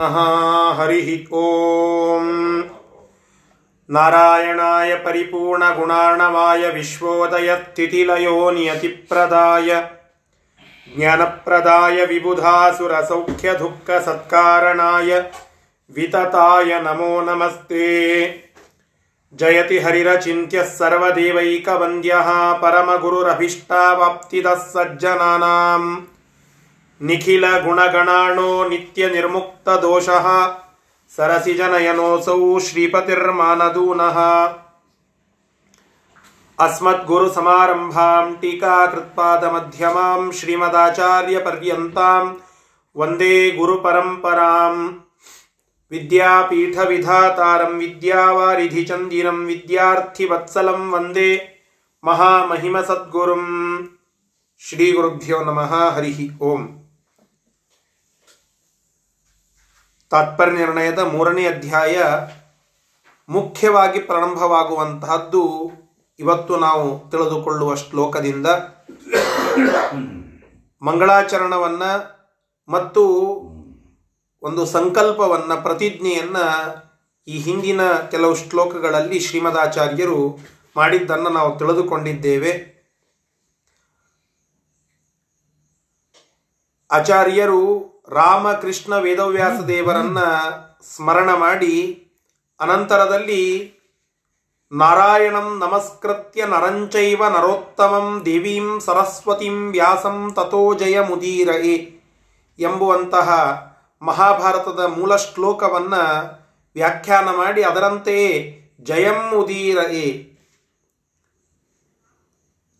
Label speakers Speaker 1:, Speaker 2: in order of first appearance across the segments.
Speaker 1: ಹರಿ ಓಂ ನಾರಾಯಣಾಯ ಪರಿಪೂರ್ಣಗುಣಾರ್ಣವಾಯ ವಿಶ್ವೋದಯತಿಥಿಲಯೋ ನಿಯತಿಪ್ರದಾಯ ಜ್ಞಾನಪ್ರದಾಯ ವಿಬುಧಾಸುರಸೌಖ್ಯದುಃಖಸತ್ಕಾರಣಾಯ ವಿತತಾಯ ನಮೋ ನಮಸ್ತೆ ಜಯತಿ ಹರಿರಚಿಂತ್ಯಃ ಸರ್ವದೇವೈಕವಂದ್ಯಃ ಪರಮಗುರುರಭೀಷ್ಟಾವಾಪ್ತಿದಃ ಸಜ್ಜನಾನಾಂ ನಿಖಿಲ ಗುಣಗಣಾಣೋ ನಿತ್ಯ ನಿರ್ಮುಕ್ತ ದೋಷಃ ಸರಸಿಜನಯನೋಸೌ ಶ್ರೀಪತಿರ್ಮಾನದೂನಃ. ಅಸ್ಮದ್ಗುರುಸಮಾರಂಭಾಂ ಟೀಕಾಕೃತ್ಪಾದಮಧ್ಯಮಾಂ ಶ್ರೀಮದಾಚಾರ್ಯಪರ್ಯಂತಾಂ ವಂದೇ ಗುರುಪರಂಪರಾಂ ವಿದ್ಯಾಪೀಠವಿಧಾತಾರಂ ವಿದ್ಯಾವಾರಿಧಿಚಂದಿರಂ ವಿದ್ಯಾರ್ಥಿವತ್ಸಲಂ ವಂದೇ ಮಹಾಮಹಿಮಸದ್ಗುರುಂ ಶ್ರೀಗುರುಭ್ಯೋ ನಮಃ, ಹರಿಹಿ, ಓಂ. ತಾತ್ಪರ್ಯ ನಿರ್ಣಯದ ಮೂರನೇ ಅಧ್ಯಾಯ ಮುಖ್ಯವಾಗಿ ಪ್ರಾರಂಭವಾಗುವಂತಹದ್ದು ಇವತ್ತು ನಾವು ತಿಳಿದುಕೊಳ್ಳುವ ಶ್ಲೋಕದಿಂದ. ಮಂಗಳಾಚರಣವನ್ನು ಮತ್ತು ಒಂದು ಸಂಕಲ್ಪವನ್ನ, ಪ್ರತಿಜ್ಞೆಯನ್ನ ಈ ಹಿಂದಿನ ಕೆಲವು ಶ್ಲೋಕಗಳಲ್ಲಿ ಶ್ರೀಮದಾಚಾರ್ಯರು ಮಾಡಿದ್ದನ್ನು ನಾವು ತಿಳಿದುಕೊಂಡಿದ್ದೇವೆ. ಆಚಾರ್ಯರು ರಾಮಕೃಷ್ಣ ವೇದವ್ಯಾಸ ದೇವರನ್ನ ಸ್ಮರಣ ಮಾಡಿ, ಅನಂತರದಲ್ಲಿ ನಾರಾಯಣಂ ನಮಸ್ಕೃತ್ಯ ನರಂಚೈವ ನರೋತ್ತಮಂ ದೇವೀಂ ಸರಸ್ವತಿಂ ವ್ಯಾಸಂ ತಥೋ ಜಯ ಮುದೀರಯೆ ಎಂಬುವಂತಹ ಮಹಾಭಾರತದ ಮೂಲ ಶ್ಲೋಕವನ್ನ ವ್ಯಾಖ್ಯಾನ ಮಾಡಿ, ಅದರಂತೆಯೇ ಜಯಂ ಉದೀರಯೆ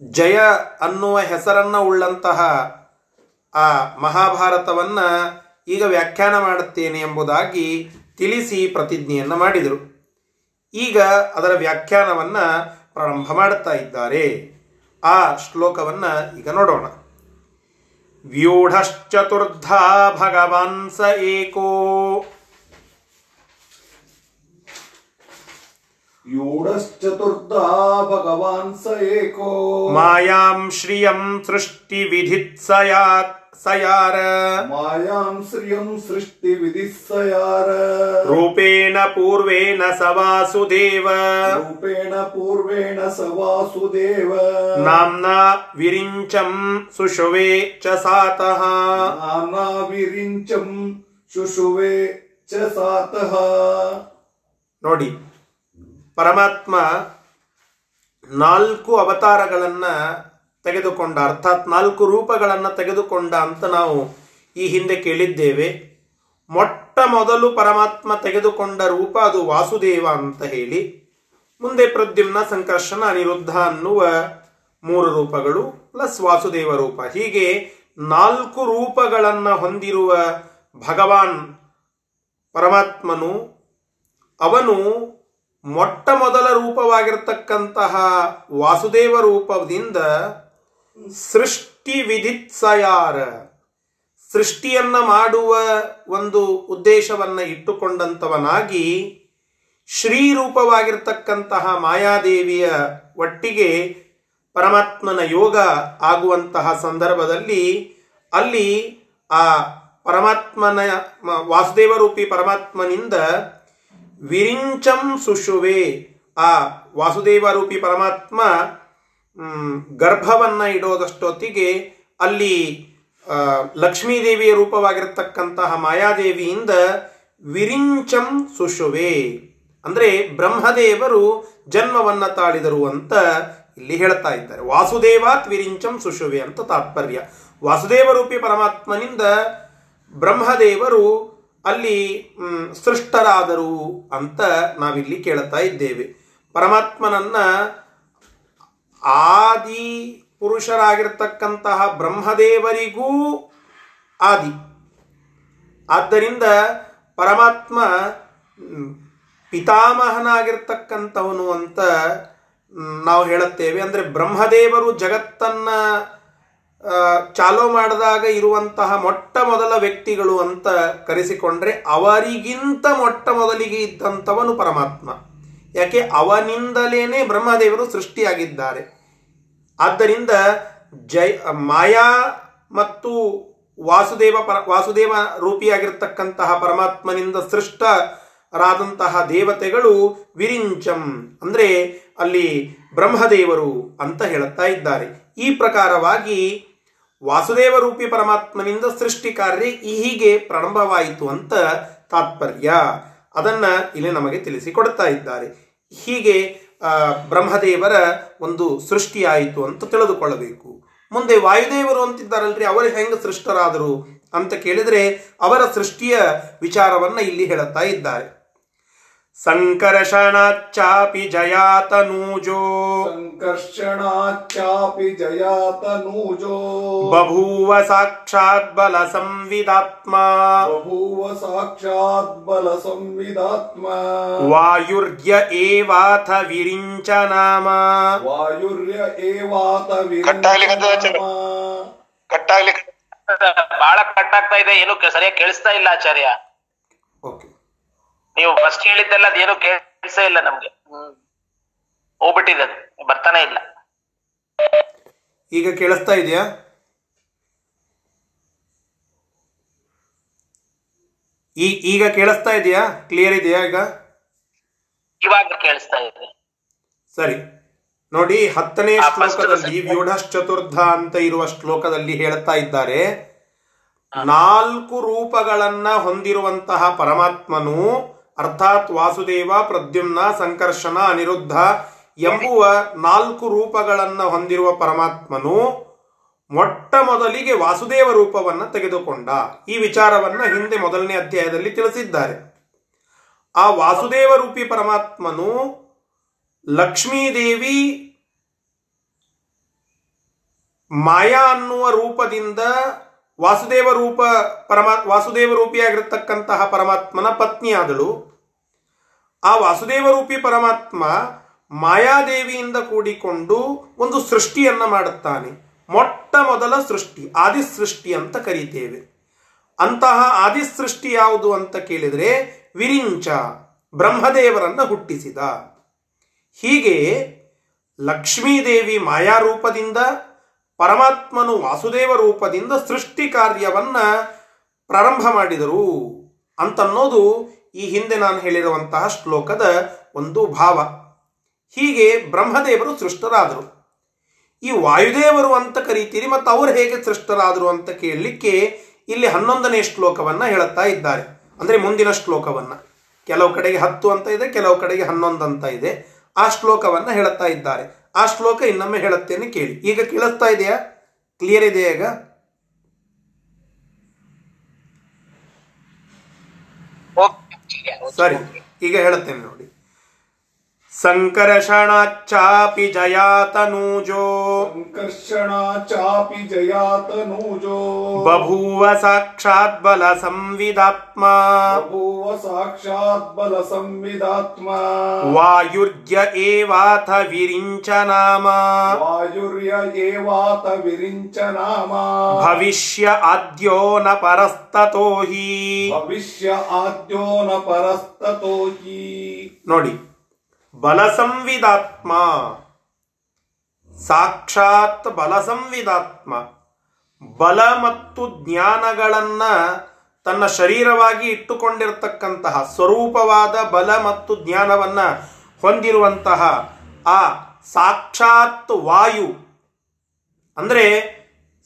Speaker 1: ಜಯ ಅನ್ನುವ ಹೆಸರನ್ನ ಉಳ್ಳಂತಹ ಆ ಮಹಾಭಾರತವನ್ನ ಈಗ ವ್ಯಾಖ್ಯಾನ ಮಾಡುತ್ತೇನೆ ಎಂಬುದಾಗಿ ತಿಳಿಸಿ ಪ್ರತಿಜ್ಞೆಯನ್ನು ಮಾಡಿದರು. ಈಗ ಅದರ ವ್ಯಾಖ್ಯಾನವನ್ನು ಪ್ರಾರಂಭ ಮಾಡುತ್ತಾ ಇದ್ದಾರೆ. ಆ ಶ್ಲೋಕವನ್ನ ಈಗ ನೋಡೋಣ. ವ್ಯೂಢಶ್ಚತುರ್ಧ ಭಗವಾನ್ ಸ ಏಕೋ.
Speaker 2: ಯೂಢಶ್ಚತುರ್ಧಾ ಭಗವಾನ್ ಸ ಏಕೋ.
Speaker 1: ಮಾಯಾಂ ಶ್ರಿಯಂ ಸೃಷ್ಟಿ ವಿಧಿತ್ಸಯಾತ್ ಸಯಾರ
Speaker 2: ಮಾಯಾಂ ಶ್ರಿಯಂ ಸೃಷ್ಟಿ ವಿಧಿಸ್ಸಯಾರ
Speaker 1: ರೂಪೇಣ ಪೂರ್ವೇಣ ಸ ವಾಸುದೇವ
Speaker 2: ರೂಪೇಣ ಪೂರ್ವೇಣ ಸ ವಾಸುದೇವ
Speaker 1: ನಾಮ್ನಾ ವಿರಿಂಚಂ ಸುಷುವೆ ಚ ಸಾತಃ
Speaker 2: ನಾನಾ ವಿರಿಂಚಂ ಶುಶುವೆ ಚ ಸಾತಃ
Speaker 1: ನೋಡಿ ಪರಮಾತ್ಮ ನಾಲ್ಕು ಅವತಾರಗಳನ್ನ ತೆಗೆದುಕೊಂಡ, ಅರ್ಥಾತ್ ನಾಲ್ಕು ರೂಪಗಳನ್ನು ತೆಗೆದುಕೊಂಡ ಅಂತ ನಾವು ಈ ಹಿಂದೆ ಕೇಳಿದ್ದೇವೆ. ಮೊಟ್ಟ ಮೊದಲು ಪರಮಾತ್ಮ ತೆಗೆದುಕೊಂಡ ರೂಪ ಅದು ವಾಸುದೇವ ಅಂತ ಹೇಳಿ, ಮುಂದೆ ಪ್ರದ್ಯುಮ್ನ ಸಂಕರ್ಷಣ, ಅನಿರುದ್ಧ ಅನ್ನುವ ಮೂರು ರೂಪಗಳು, ಪ್ಲಸ್ ವಾಸುದೇವ ರೂಪ. ಹೀಗೆ ನಾಲ್ಕು ರೂಪಗಳನ್ನು ಹೊಂದಿರುವ ಭಗವಾನ್ ಪರಮಾತ್ಮನು, ಅವನು ಮೊಟ್ಟ ಮೊದಲ ರೂಪವಾಗಿರತಕ್ಕಂತಹ ವಾಸುದೇವ ರೂಪದಿಂದ ಸೃಷ್ಟಿ ವಿಧಿತ್ಸಯಾರ ಸೃಷ್ಟಿಯನ್ನ ಮಾಡುವ ಒಂದು ಉದ್ದೇಶವನ್ನ ಇಟ್ಟುಕೊಂಡಂತವನಾಗಿ ಶ್ರೀರೂಪವಾಗಿರ್ತಕ್ಕಂತಹ ಮಾಯಾದೇವಿಯ ಒಟ್ಟಿಗೆ ಪರಮಾತ್ಮನ ಯೋಗ ಆಗುವಂತಹ ಸಂದರ್ಭದಲ್ಲಿ ಅಲ್ಲಿ ಆ ಪರಮಾತ್ಮನ ವಾಸುದೇವರೂಪಿ ವಾಸುದೇವ ರೂಪಿ ಪರಮಾತ್ಮನಿಂದ ವಿರಿಂಚಂ ಸುಶುವೆ ಆ ವಾಸುದೇವ ರೂಪಿ ಪರಮಾತ್ಮ ಗರ್ಭವನ್ನ ಇಡೋದಷ್ಟೊತ್ತಿಗೆ ಅಲ್ಲಿ ಲಕ್ಷ್ಮೀದೇವಿಯ ರೂಪವಾಗಿರತಕ್ಕಂತಹ ಮಾಯಾದೇವಿಯಿಂದ ವಿರಿಂಚಂ ಸುಶುವೆ. ಅಂದರೆ ಬ್ರಹ್ಮದೇವರು ಜನ್ಮವನ್ನ ತಾಳಿದರು ಅಂತ ಇಲ್ಲಿ ಹೇಳ್ತಾ ಇದ್ದಾರೆ. ವಾಸುದೇವಾತ್ ವಿರಿಂಚಂ ಸುಶುವೆ ಅಂತ ತಾತ್ಪರ್ಯ. ವಾಸುದೇವ ರೂಪಿ ಪರಮಾತ್ಮನಿಂದ ಬ್ರಹ್ಮದೇವರು ಅಲ್ಲಿ ಸೃಷ್ಟರಾದರು ಅಂತ ನಾವಿಲ್ಲಿ ಕೇಳ್ತಾ ಇದ್ದೇವೆ. ಪರಮಾತ್ಮನನ್ನ ಆದಿ ಪುರುಷರಾಗಿರ್ತಕ್ಕಂತಹ ಬ್ರಹ್ಮದೇವರಿಗೂ ಆದಿ. ಆದ್ದರಿಂದ ಪರಮಾತ್ಮ ಪಿತಾಮಹನಾಗಿರ್ತಕ್ಕಂಥವನು ಅಂತ ನಾವು ಹೇಳುತ್ತೇವೆ. ಅಂದರೆ ಬ್ರಹ್ಮದೇವರು ಜಗತ್ತನ್ನು ಚಾಲೋ ಮಾಡಿದಾಗ ಇರುವಂತಹ ಮೊಟ್ಟ ಮೊದಲ ವ್ಯಕ್ತಿಗಳು ಅಂತ ಕರೆಸಿಕೊಂಡ್ರೆ ಅವರಿಗಿಂತ ಮೊಟ್ಟ ಮೊದಲಿಗೆ ಇದ್ದಂಥವನು ಪರಮಾತ್ಮ. ಯಾಕೆ? ಅವನಿಂದಲೇ ಬ್ರಹ್ಮದೇವರು ಸೃಷ್ಟಿಯಾಗಿದ್ದಾರೆ. ಆದ್ದರಿಂದ ಜೈ, ಮಾಯಾ ಮತ್ತು ವಾಸುದೇವ ಪರ, ವಾಸುದೇವ ರೂಪಿಯಾಗಿರ್ತಕ್ಕಂತಹ ಪರಮಾತ್ಮನಿಂದ ಸೃಷ್ಟರಾದಂತಹ ದೇವತೆಗಳು ವಿರಿಂಚಂ. ಅಂದರೆ ಅಲ್ಲಿ ಬ್ರಹ್ಮದೇವರು ಅಂತ ಹೇಳುತ್ತಾ ಇದ್ದಾರೆ. ಈ ಪ್ರಕಾರವಾಗಿ ವಾಸುದೇವ ರೂಪಿ ಪರಮಾತ್ಮನಿಂದ ಸೃಷ್ಟಿ ಕಾರ್ಯ ಹೀಗೆ ಪ್ರಾರಂಭವಾಯಿತು ಅಂತ ತಾತ್ಪರ್ಯ. ಅದನ್ನು ಇಲ್ಲಿ ನಮಗೆ ತಿಳಿಸಿಕೊಡ್ತಾ ಇದ್ದಾರೆ. ಹೀಗೆ ಬ್ರಹ್ಮದೇವರ ಒಂದು ಸೃಷ್ಟಿಯಾಯಿತು ಅಂತ ತಿಳಿದುಕೊಳ್ಳಬೇಕು. ಮುಂದೆ ವಾಯುದೇವರು ಅಂತಿದ್ದಾರಲ್ರಿ, ಅವರು ಹೆಂಗೆ ಸೃಷ್ಟರಾದರು ಅಂತ ಕೇಳಿದರೆ ಅವರ ಸೃಷ್ಟಿಯ ವಿಚಾರವನ್ನ ಇಲ್ಲಿ ಹೇಳುತ್ತಾ ಇದ್ದಾರೆ. ಸಂಕರ್ಷಣಾಚಾಪಿ जयातनूजो
Speaker 2: सङ्कर्षणाच्चापि जयातनूजो
Speaker 1: बभूव ಸಾಕ್ಷಾತ್ ಬಲ साक्षाद्बलसंविदात्मा
Speaker 2: ಬಭೂವ ಸಾಕ್ಷಾತ್ ಬಲ नाम
Speaker 1: ವಾಯುರ್ಯ ಏವಾಥ ವಿರಿಂಚ ನಾಮ.
Speaker 2: ವಾಯುರ್ಯ ಏವಾತ
Speaker 3: ಕಟ್ಟಾಗ್ಲಿಕ್ಕೆ ಹತ್ತದ
Speaker 2: ವಿರಿಂಚನಾಮ.
Speaker 3: ಕಟ್ಟಾಗ್ಲಿಕ್ಕೆ
Speaker 4: ಬಹಳ ಕಟ್ಟಾಗ್ತಾ ಆಗ್ತಾ ಇದೆ ಏನು ಸರಿಯಾಗಿ ಕೇಳಿಸ್ತಾ ಇಲ್ಲ ಆಚಾರ್ಯ.
Speaker 1: ಓಕೆ.
Speaker 4: ನೀವು ಫಸ್ಟ್ ಹೇಳಿದ್ದೆಲ್ಲ ಅದೇನು ಕೆಲಸ ಇಲ್ಲ ನಮ್ಗೆ. ಹೋಗ್ಬಿಟ್ಟಿದೆ ಅದು. ಬರ್ತಾನೆ ಇಲ್ಲ.
Speaker 1: ಈಗ ಕೇಳಿಸ್ತಾ ಇದೆಯಾ? ಈ ಈಗ ಕೇಳಿಸ್ತಾ ಇದೆಯಾ? ಕ್ಲಿಯರ್ ಇದೆಯಾ ಈಗ?
Speaker 4: ಇವಾಗ ಕೇಳಿಸ್ತಾ ಇದೆ.
Speaker 1: ಸರಿ. ನೋಡಿ ಹತ್ತನೇ ಶ್ಲೋಕದಲ್ಲಿ. ವ್ಯೂಢಶ್ಚತುರ್ಧ ಅಂತ ಇರುವ ಶ್ಲೋಕದಲ್ಲಿ ಹೇಳ್ತಾ ಇದ್ದಾರೆ. ನಾಲ್ಕು ರೂಪಗಳನ್ನ ಹೊಂದಿರುವಂತಹ ಪರಮಾತ್ಮನು ಅರ್ಥಾತ್ ವಾಸುದೇವ ಪ್ರದ್ಯುಮ್ನ ಸಂಕರ್ಷಣ ಅನಿರುದ್ಧ ಎಂಬುವ ನಾಲ್ಕು ರೂಪಗಳನ್ನು ಹೊಂದಿರುವ ಪರಮಾತ್ಮನು ಮೊಟ್ಟ ಮೊದಲಿಗೆ ವಾಸುದೇವ ರೂಪವನ್ನು ತೆಗೆದುಕೊಂಡ. ಈ ವಿಚಾರವನ್ನು ಹಿಂದೆ ಮೊದಲನೇ ಅಧ್ಯಾಯದಲ್ಲಿ ತಿಳಿಸಿದ್ದಾರೆ. ಆ ವಾಸುದೇವ ರೂಪಿ ಪರಮಾತ್ಮನು ಲಕ್ಷ್ಮೀದೇವಿ ಮಾಯಾ ಅನ್ನುವ ರೂಪದಿಂದ ವಾಸುದೇವ ರೂಪ ಪರಮಾ, ವಾಸುದೇವ ರೂಪಿಯಾಗಿರ್ತಕ್ಕಂತಹ ಪರಮಾತ್ಮನ ಪತ್ನಿಯಾದಳು. ಆ ವಾಸುದೇವ ರೂಪಿ ಪರಮಾತ್ಮ ಮಾಯಾದೇವಿಯಿಂದ ಕೂಡಿಕೊಂಡು ಒಂದು ಸೃಷ್ಟಿಯನ್ನ ಮಾಡುತ್ತಾನೆ. ಮೊಟ್ಟ ಮೊದಲ ಸೃಷ್ಟಿ ಆದಿ ಸೃಷ್ಟಿ ಅಂತ ಕರೀತೇವೆ. ಅಂತಹ ಆದಿ ಸೃಷ್ಟಿ ಯಾವುದು ಅಂತ ಕೇಳಿದರೆ ವಿರಿಂಚ, ಬ್ರಹ್ಮದೇವರನ್ನ ಹುಟ್ಟಿಸಿದ. ಹೀಗೆ ಲಕ್ಷ್ಮೀದೇವಿ ಮಾಯಾರೂಪದಿಂದ ಪರಮಾತ್ಮನು ವಾಸುದೇವ ರೂಪದಿಂದ ಸೃಷ್ಟಿ ಕಾರ್ಯವನ್ನ ಪ್ರಾರಂಭ ಮಾಡಿದರು ಅಂತನ್ನೋದು ಈ ಹಿಂದೆ ನಾನು ಹೇಳಿರುವಂತಹ ಶ್ಲೋಕದ ಒಂದು ಭಾವ. ಹೀಗೆ ಬ್ರಹ್ಮದೇವರು ಸೃಷ್ಟರಾದರು. ಈ ವಾಯುದೇವರು ಅಂತ ಕರೀತೀರಿ ಮತ್ತು ಅವರು ಹೇಗೆ ಸೃಷ್ಟರಾದರು ಅಂತ ಕೇಳಲಿಕ್ಕೆ ಇಲ್ಲಿ ಹನ್ನೊಂದನೇ ಶ್ಲೋಕವನ್ನ ಹೇಳುತ್ತಾ ಇದ್ದಾರೆ. ಅಂದರೆ ಮುಂದಿನ ಶ್ಲೋಕವನ್ನ. ಕೆಲವು ಕಡೆಗೆ ಹತ್ತು ಅಂತ ಇದೆ, ಕೆಲವು ಕಡೆಗೆ ಹನ್ನೊಂದು ಅಂತ ಇದೆ. ಆ ಶ್ಲೋಕವನ್ನ ಹೇಳುತ್ತಾ ಇದ್ದಾರೆ. ಆ ಶ್ಲೋಕ ಇನ್ನೊಮ್ಮೆ ಹೇಳುತ್ತೇನೆ ಕೇಳಿ. ಈಗ ಕೇಳಿಸ್ತಾ ಇದೆಯಾ? ಕ್ಲಿಯರ್ ಇದೆಯಾ ಈಗ? ಸರಿ ಈಗ ಹೇಳುತ್ತೇನೆ ನೋಡಿ. ಸಂಕರ್ಷಣಾಚಾಪಿ ಜಯಾತನೂಜೋ.
Speaker 2: ಸಂಕರ್ಷಣ ಚಾಪಿ ಜಯಾತನೂಜೋ.
Speaker 1: ಬಭೂವ ಸಾಕ್ಷಾತ್ ಬಲ ಸಂವಿದಾತ್ಮ.
Speaker 2: ಬಭೂವ ಸಾಕ್ಷಾತ್ ಬಲ ಸಂವಿದಾತ್ಮ.
Speaker 1: ವಾಯುರ್ಯ ಏವಾಥ ವಿರಿಂಚ ನಾಮ.
Speaker 2: ವಾಯುರ್ಯ ಏವಾತ ವಿರಿಂಚ ನಾಮ.
Speaker 1: ಭವಿಷ್ಯ ಆದ್ಯೋ ನ ಪರಸ್ತತೋ ಹಿ.
Speaker 2: ಭವಿಷ್ಯ ಆದ್ಯೋ ನ ಪರಸ್ತತೋ ಹಿ.
Speaker 1: ನೋಡಿ ಬಲ ಸಂವಿದಾತ್ಮ ಸಾಕ್ಷಾತ್ ಬಲ ಸಂವಿದಾತ್ಮ ಬಲ ಮತ್ತು ಜ್ಞಾನಗಳನ್ನ ತನ್ನ ಶರೀರವಾಗಿ ಇಟ್ಟುಕೊಂಡಿರತಕ್ಕಂತಹ ಸ್ವರೂಪವಾದ ಬಲ ಮತ್ತು ಜ್ಞಾನವನ್ನ ಹೊಂದಿರುವಂತಹ ಆ ಸಾಕ್ಷಾತ್ ವಾಯು. ಅಂದರೆ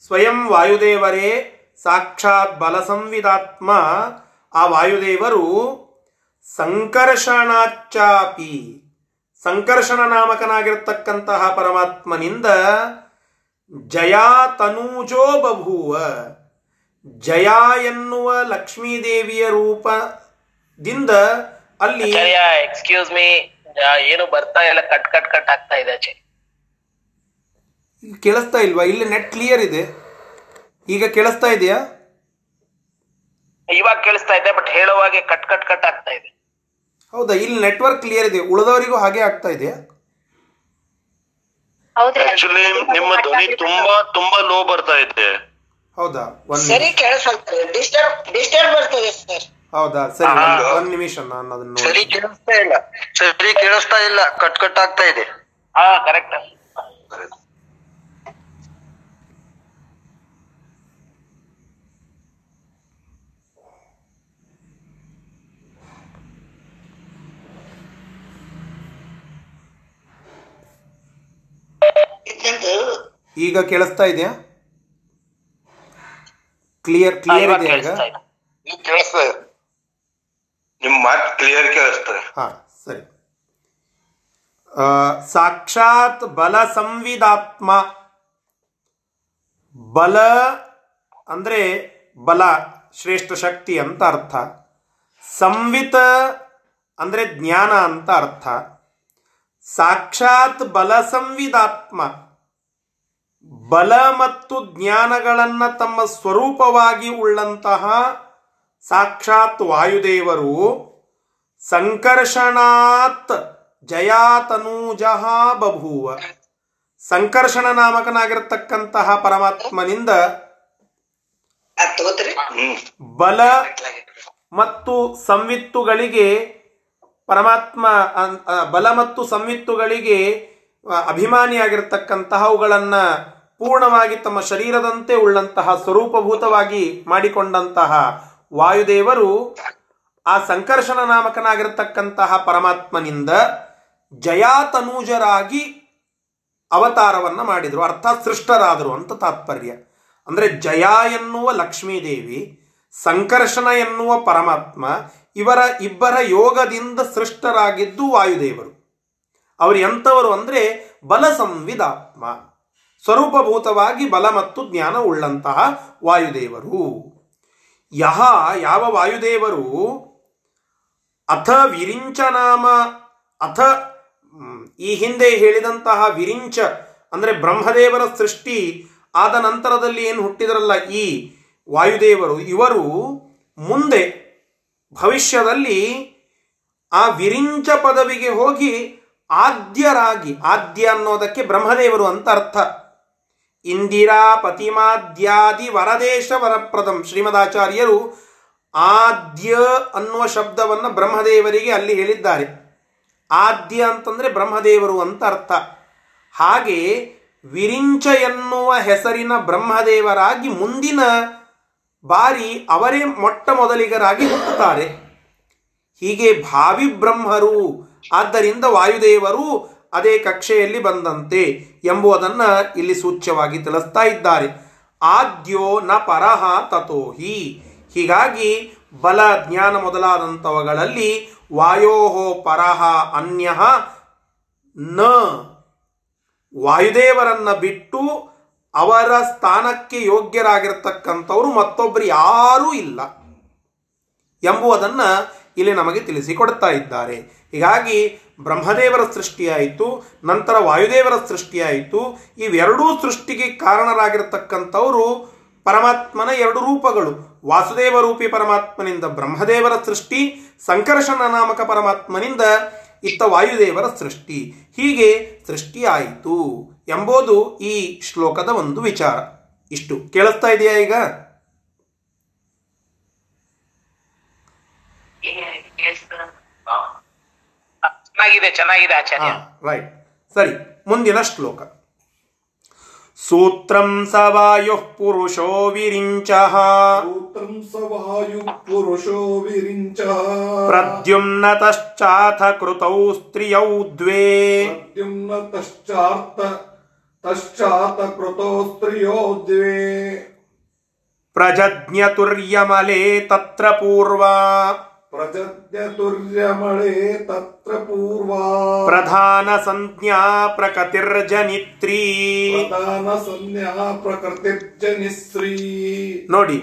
Speaker 1: ಸ್ವಯಂ ವಾಯುದೇವರೇ ಸಾಕ್ಷಾತ್ ಬಲ ಸಂವಿದಾತ್ಮ ಆ ವಾಯುದೇವರು ಸಂಕರ್ಷಣಾಚಾಪಿ ಸಂಕರ್ಷಣ ನಾಮಕನಾಗಿರ್ತಕ್ಕಂತಹ ಪರಮಾತ್ಮನಿಂದ ಜಯಾ ತನೂಜೋ ಬಭೂವ. ಜಯ ಎನ್ನುವ ಲಕ್ಷ್ಮೀದೇವಿಯ ರೂಪದಿಂದ ಅಲ್ಲಿ
Speaker 4: ಎಕ್ಸ್ಕ್ಯೂಸ್ ಮೀ ಏನು ಬರ್ತಾ ಇಲ್ಲ ಕಟ್ ಕಟ್ ಕಟ್ ಆಗ್ತಾ ಇದೆ
Speaker 1: ಕೇಳಿಸ್ತಾ ಇಲ್ವಾ? ಇಲ್ಲಿ ನೆಟ್ ಕ್ಲಿಯರ್ ಇದೆ. ಈಗ ಕೇಳಿಸ್ತಾ ಇದೆಯಾ?
Speaker 4: ಇವಾಗ ಕೇಳಿಸ್ತಾ ಇದೆ ಬಟ್ ಹೇಳುವಾಗೆ ಕಟ್ ಕಟ್ ಕಟ್ ಆಗ್ತಾ ಇದೆ.
Speaker 1: ಹೌದಾ? ಇಲ್ಲಿ ನೆಟ್ವರ್ಕ್ ಕ್ಲಿಯರ್ ಇದೆ. ಉಳಿದವರಿಗೂ ಹಾಗೆ ಆಗ್ತಾ ಇದೆಯಾ
Speaker 3: ಆಕ್ಚುಲಿ ನಿಮ್ಮ ಧ್ವನಿ ತುಂಬಾ ತುಂಬಾ ಲೋ ಬರ್ತಾ ಇದೆ.
Speaker 1: ಹೌದಾ? ಒಂದ್
Speaker 5: ಸರಿ ಕೇಳಿಸ್ಕೊಳ್ತದೆ ಡಿಸ್ಟರ್ಬ್ ಡಿಸ್ಟರ್ಬ್ ಬರ್ತದೆ ಸರ್.
Speaker 1: ಹೌದಾ? ಸರಿ ಒಂದ್ ನಿಮಿಷ ನಾನು ಅದನ್ನ
Speaker 3: ಸರಿ ಕೇಳಿಸ್ತಾ ಇಲ್ಲ. ಸರಿ ಕೇಳಿಸ್ತಾ ಇಲ್ಲ. ಕಟ್ ಕಟ್ ಆಗ್ತಾ ಇದೆ.
Speaker 4: ಹಾ ಕರೆಕ್ಟ್
Speaker 1: ಈಗ ಕೇಳಿಸ್ತಾ ಇದೆಯಾ? ಕ್ಲಿಯರ್ ಕ್ಲಿಯರ್
Speaker 4: ಇವಾಗ
Speaker 1: ಈಗ?
Speaker 4: ಕೇಳಿಸ್ತಾ ಇದೆ.
Speaker 3: ನಿಮ್ಮ ಮಾತು ಕ್ಲಿಯರ್ ಕೇಳಿಸ್ತದೆ
Speaker 1: ಹಾ ಸರಿ. ಆ, ಸಾಕ್ಷಾತ್ ಬಲ ಸಂವಿದಾತ್ಮ. ಬಲ ಅಂದ್ರೆ ಬಲ ಶ್ರೇಷ್ಠ ಶಕ್ತಿ ಅಂತ ಅರ್ಥ. ಸಂವಿತ ಅಂದ್ರೆ ಜ್ಞಾನ ಅಂತ ಅರ್ಥ. ಸಾಕ್ಷಾತ್ ಬಲ ಸಂವಿದಾತ್ಮ. ಬಲ ಮತ್ತು ಜ್ಞಾನಗಳನ್ನು ತಮ್ಮ ಸ್ವರೂಪವಾಗಿ ಉಳ್ಳಂತಹ ಸಾಕ್ಷಾತ್ ವಾಯುದೇವರು ಸಂಕರ್ಷಣಾತ್ ಜಯಾತನೂಜಃ ಬಭೂವ. ಸಂಕರ್ಷಣ ನಾಮಕನಾಗಿರತಕ್ಕಂತಹ ಪರಮಾತ್ಮನಿಂದ ಬಲ ಮತ್ತು ಸಂವಿತ್ತುಗಳಿಗೆ ಪರಮಾತ್ಮ ಅನ್- ಬಲ ಮತ್ತು ಸಂವಿತ್ತುಗಳಿಗೆ ಆ, ಅಭಿಮಾನಿಯಾಗಿರ್ತಕ್ಕಂತಹ ಅವುಗಳನ್ನು ಪೂರ್ಣವಾಗಿ ತಮ್ಮ ಶರೀರದಂತೆ ಉಳ್ಳಂತಹ ಸ್ವರೂಪಭೂತವಾಗಿ ಮಾಡಿಕೊಂಡಂತಹ ವಾಯುದೇವರು ಆ ಸಂಕರ್ಷಣ ನಾಮಕನಾಗಿರತಕ್ಕಂತಹ ಪರಮಾತ್ಮನಿಂದ ಜಯಾತನೂಜರಾಗಿ ಅವತಾರವನ್ನ ಮಾಡಿದರು. ಅರ್ಥಾತ್ ಸೃಷ್ಟರಾದರು ಅಂತ ತಾತ್ಪರ್ಯ. ಅಂದರೆ ಜಯ ಎನ್ನುವ ಲಕ್ಷ್ಮೀದೇವಿ, ಸಂಕರ್ಷಣ ಎನ್ನುವ ಪರಮಾತ್ಮ, ಇವರ ಇಬ್ಬರ ಯೋಗದಿಂದ ಸೃಷ್ಟರಾಗಿದ್ದು ವಾಯುದೇವರು. ಅವರು ಎಂಥವರು ಅಂದರೆ ಬಲ ಸಂವಿದಾತ್ಮ ಸ್ವರೂಪಭೂತವಾಗಿ ಬಲ ಮತ್ತು ಜ್ಞಾನ ಉಳ್ಳಂತಹ ವಾಯುದೇವರು. ಯಹ ಯಾವ ವಾಯುದೇವರು? ಅಥ ವಿರಿಂಚನಾಮ ಅಥ ಈ ಹಿಂದೆ ಹೇಳಿದಂತಹ ವಿರಿಂಚ, ಅಂದರೆ ಬ್ರಹ್ಮದೇವರ ಸೃಷ್ಟಿ, ಆದ ನಂತರದಲ್ಲಿ ಏನು ಹುಟ್ಟಿದರಲ್ಲ ಈ ವಾಯುದೇವರು, ಇವರು ಮುಂದೆ ಭವಿಷ್ಯದಲ್ಲಿ ಆ ವಿರಿಂಚ ಪದವಿಗೆ ಹೋಗಿ ಆದ್ಯರಾಗಿ, ಆದ್ಯ ಅನ್ನೋದಕ್ಕೆ ಬ್ರಹ್ಮದೇವರು ಅಂತ ಅರ್ಥ. ಇಂದಿರಾ ಪತಿಮಾದ್ಯಾದಿ ವರದೇಶ ವರಪ್ರದಂ ಶ್ರೀಮದಾಚಾರ್ಯರು ಆದ್ಯ ಅನ್ನುವ ಶಬ್ದವನ್ನು ಬ್ರಹ್ಮದೇವರಿಗೆ ಅಲ್ಲಿ ಹೇಳಿದ್ದಾರೆ. ಆದ್ಯ ಅಂತಂದ್ರೆ ಬ್ರಹ್ಮದೇವರು ಅಂತ ಅರ್ಥ. ಹಾಗೆ ವಿರಿಂಚ ಎನ್ನುವ ಹೆಸರಿನ ಬ್ರಹ್ಮದೇವರಾಗಿ ಮುಂದಿನ ಬಾರಿ ಅವರೇ ಮೊಟ್ಟ ಮೊದಲಿಗರಾಗಿ ಹುಟ್ಟುತ್ತಾರೆ. ಹೀಗೆ ಭಾವಿ ಬ್ರಹ್ಮರು, ಆದ್ದರಿಂದ ವಾಯುದೇವರು ಅದೇ ಕಕ್ಷೆಯಲ್ಲಿ ಬಂದಂತೆ ಎಂಬುದನ್ನು ಇಲ್ಲಿ ಸೂಚ್ಯವಾಗಿ ತಿಳಿಸ್ತಾ ಇದ್ದಾರೆ. ಆದ್ಯೋ ನ ಪರಹ ತಥೋಹಿ ಹೀಗಾಗಿ ಬಲ ಜ್ಞಾನ ಮೊದಲಾದಂಥವುಗಳಲ್ಲಿ ವಾಯೋಹೋ ಪರಹ ಅನ್ಯ ನ. ವಾಯುದೇವರನ್ನ ಬಿಟ್ಟು ಅವರ ಸ್ಥಾನಕ್ಕೆ ಯೋಗ್ಯರಾಗಿರ್ತಕ್ಕಂಥವರು ಮತ್ತೊಬ್ಬರು ಯಾರೂ ಇಲ್ಲ ಎಂಬುದನ್ನು ಇಲ್ಲಿ ನಮಗೆ ತಿಳಿಸಿಕೊಡ್ತಾ ಇದ್ದಾರೆ. ಹೀಗಾಗಿ ಬ್ರಹ್ಮದೇವರ ಸೃಷ್ಟಿಯಾಯಿತು, ನಂತರ ವಾಯುದೇವರ ಸೃಷ್ಟಿಯಾಯಿತು, ಇವೆರಡೂ ಸೃಷ್ಟಿಗೆ ಕಾರಣರಾಗಿರ್ತಕ್ಕಂಥವರು ಪರಮಾತ್ಮನ ಎರಡು ರೂಪಗಳು. ವಾಸುದೇವ ರೂಪಿ ಪರಮಾತ್ಮನಿಂದ ಬ್ರಹ್ಮದೇವರ ಸೃಷ್ಟಿ, ಸಂಕರ್ಷಣ ನಾಮಕ ಪರಮಾತ್ಮನಿಂದ ಇತ್ತ ವಾಯುದೇವರ ಸೃಷ್ಟಿ. ಹೀಗೆ ಸೃಷ್ಟಿಯಾಯಿತು ಎಂಬುದು ಈ ಶ್ಲೋಕದ ಒಂದು ವಿಚಾರ. ಇಷ್ಟು. ಕೇಳಿಸ್ತಾ ಇದೆಯಾ ಈಗ?
Speaker 4: ಚೆನ್ನಾಗಿದೆ ಚೆನ್ನಾಗಿದೆ ಆಚಾರ್ಯ
Speaker 1: ರೈಟ್ ಸರಿ ಮುಂದಿನ ಶ್ಲೋಕ ಸೂತ್ರಂ ಸ ವಾಯು ಪುರುಷೋ ವಿರಿಂಚ
Speaker 2: सूत्रं स वायुः पुरुषो विरिञ्च
Speaker 1: ಪ್ರದ್ಯುಮ್ನತಶ್ಚಾಥ ಕೃತೌ ಸ್ತ್ರಿಯೌ ದ್ವೇ
Speaker 2: प्रद्युम्न तश्चार्थ तश्चात कृतो स्त्रियो द्वे
Speaker 1: ಪ್ರಜಜ್ಞತುರ್ಯಮಲೆ ತತ್ರ ಪೂರ್ವ
Speaker 2: प्रजद्यतुर्यमळे तत्र पूर्वा
Speaker 1: ಪ್ರಧಾನ ಸಂಜ್ಞಾ ಪ್ರಕತಿರ್ಜನಿತ್ರೀ
Speaker 2: प्रधानसंज्ञा प्रकृतिर्जनिश्री
Speaker 1: ನೋಡಿ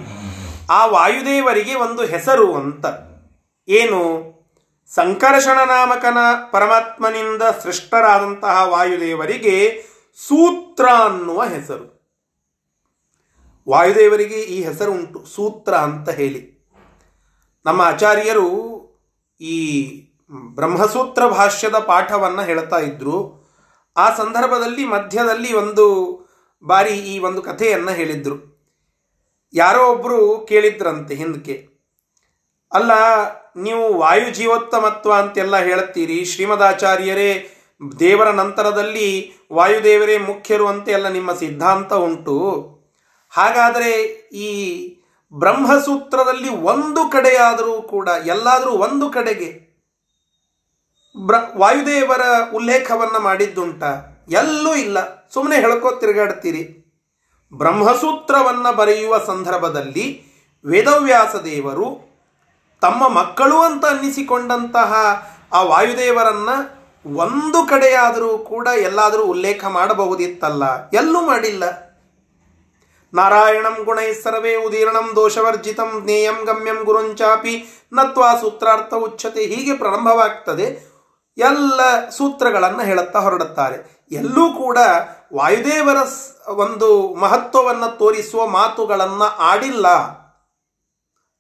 Speaker 1: ಆ ವಾಯುದೇವರಿಗೆ ಒಂದು ಹೆಸರು ಅಂತ ಏನು ಸಂಕರ್ಷಣ ನಾಮಕನ ಪರಮಾತ್ಮನಿಂದ ಸೃಷ್ಟರಾದಂತಹ ವಾಯುದೇವರಿಗೆ ಸೂತ್ರ ಅನ್ನುವ ಹೆಸರು ವಾಯುದೇವರಿಗೆ ಈ ಹೆಸರು ಉಂಟು ಸೂತ್ರ ಅಂತ ಹೇಳಿ ನಮ್ಮ ಆಚಾರ್ಯರು ಈ ಬ್ರಹ್ಮಸೂತ್ರ ಭಾಷ್ಯದ ಪಾಠವನ್ನು ಹೇಳ್ತಾ ಇದ್ರು. ಆ ಸಂದರ್ಭದಲ್ಲಿ ಮಧ್ಯದಲ್ಲಿ ಒಂದು ಬಾರಿ ಈ ಒಂದು ಕಥೆಯನ್ನು ಹೇಳಿದ್ರು. ಯಾರೋ ಒಬ್ಬರು ಕೇಳಿದ್ರಂತೆ ಹಿಂದಕ್ಕೆ ಅಲ್ಲ, ನೀವು ವಾಯು ಜೀವೋತ್ತಮತ್ವ ಅಂತೆಲ್ಲ ಹೇಳುತ್ತೀರಿ. ಶ್ರೀಮದಾಚಾರ್ಯರೇ, ದೇವರ ನಂತರದಲ್ಲಿ ವಾಯುದೇವರೇ ಮುಖ್ಯರು ಅಂತೆಲ್ಲ ನಿಮ್ಮ ಸಿದ್ಧಾಂತ ಉಂಟು. ಹಾಗಾದರೆ ಈ ಬ್ರಹ್ಮಸೂತ್ರದಲ್ಲಿ ಒಂದು ಕಡೆಯಾದರೂ ಕೂಡ, ಎಲ್ಲಾದರೂ ಒಂದು ಕಡೆಗೆ ಬ್ರ, ವಾಯುದೇವರ ಉಲ್ಲೇಖವನ್ನು ಮಾಡಿದ್ದುಂಟ. ಎಲ್ಲೂ ಇಲ್ಲ. ಸುಮ್ಮನೆ ಹೇಳ್ಕೋ ತಿರುಗಾಡ್ತೀರಿ. ಬ್ರಹ್ಮಸೂತ್ರವನ್ನು ಬರೆಯುವ ಸಂದರ್ಭದಲ್ಲಿ ವೇದವ್ಯಾಸ ದೇವರು ತಮ್ಮ ಮಕ್ಕಳು ಅಂತ ಅನ್ನಿಸಿಕೊಂಡಂತಹ ಆ ವಾಯುದೇವರನ್ನು ಒಂದು ಕಡೆಯಾದರೂ ಕೂಡ ಎಲ್ಲಾದರೂ ಉಲ್ಲೇಖ ಮಾಡಬಹುದಿತ್ತಲ್ಲ. ಎಲ್ಲೂ ಮಾಡಿಲ್ಲ. ನಾರಾಯಣಂ ಗುಣೈ ಸರ್ವೇ ಉದೀರ್ಣಂ ದೋಷವರ್ಜಿತಂ ಜ್ಞೇಯಂ ಗಮ್ಯಂ ಗುರುಂಚಾಪಿ ನತ್ವಾ ಸೂತ್ರಾರ್ಥ ಉಚ್ಛತೆ ಹೀಗೆ ಪ್ರಾರಂಭವಾಗ್ತದೆ. ಎಲ್ಲ ಸೂತ್ರಗಳನ್ನು ಹೇಳುತ್ತಾ ಹೊರಡುತ್ತಾರೆ. ಎಲ್ಲೂ ಕೂಡ ವಾಯುದೇವರ ಒಂದು ಮಹತ್ವವನ್ನು ತೋರಿಸುವ ಮಾತುಗಳನ್ನು ಆಡಿಲ್ಲ.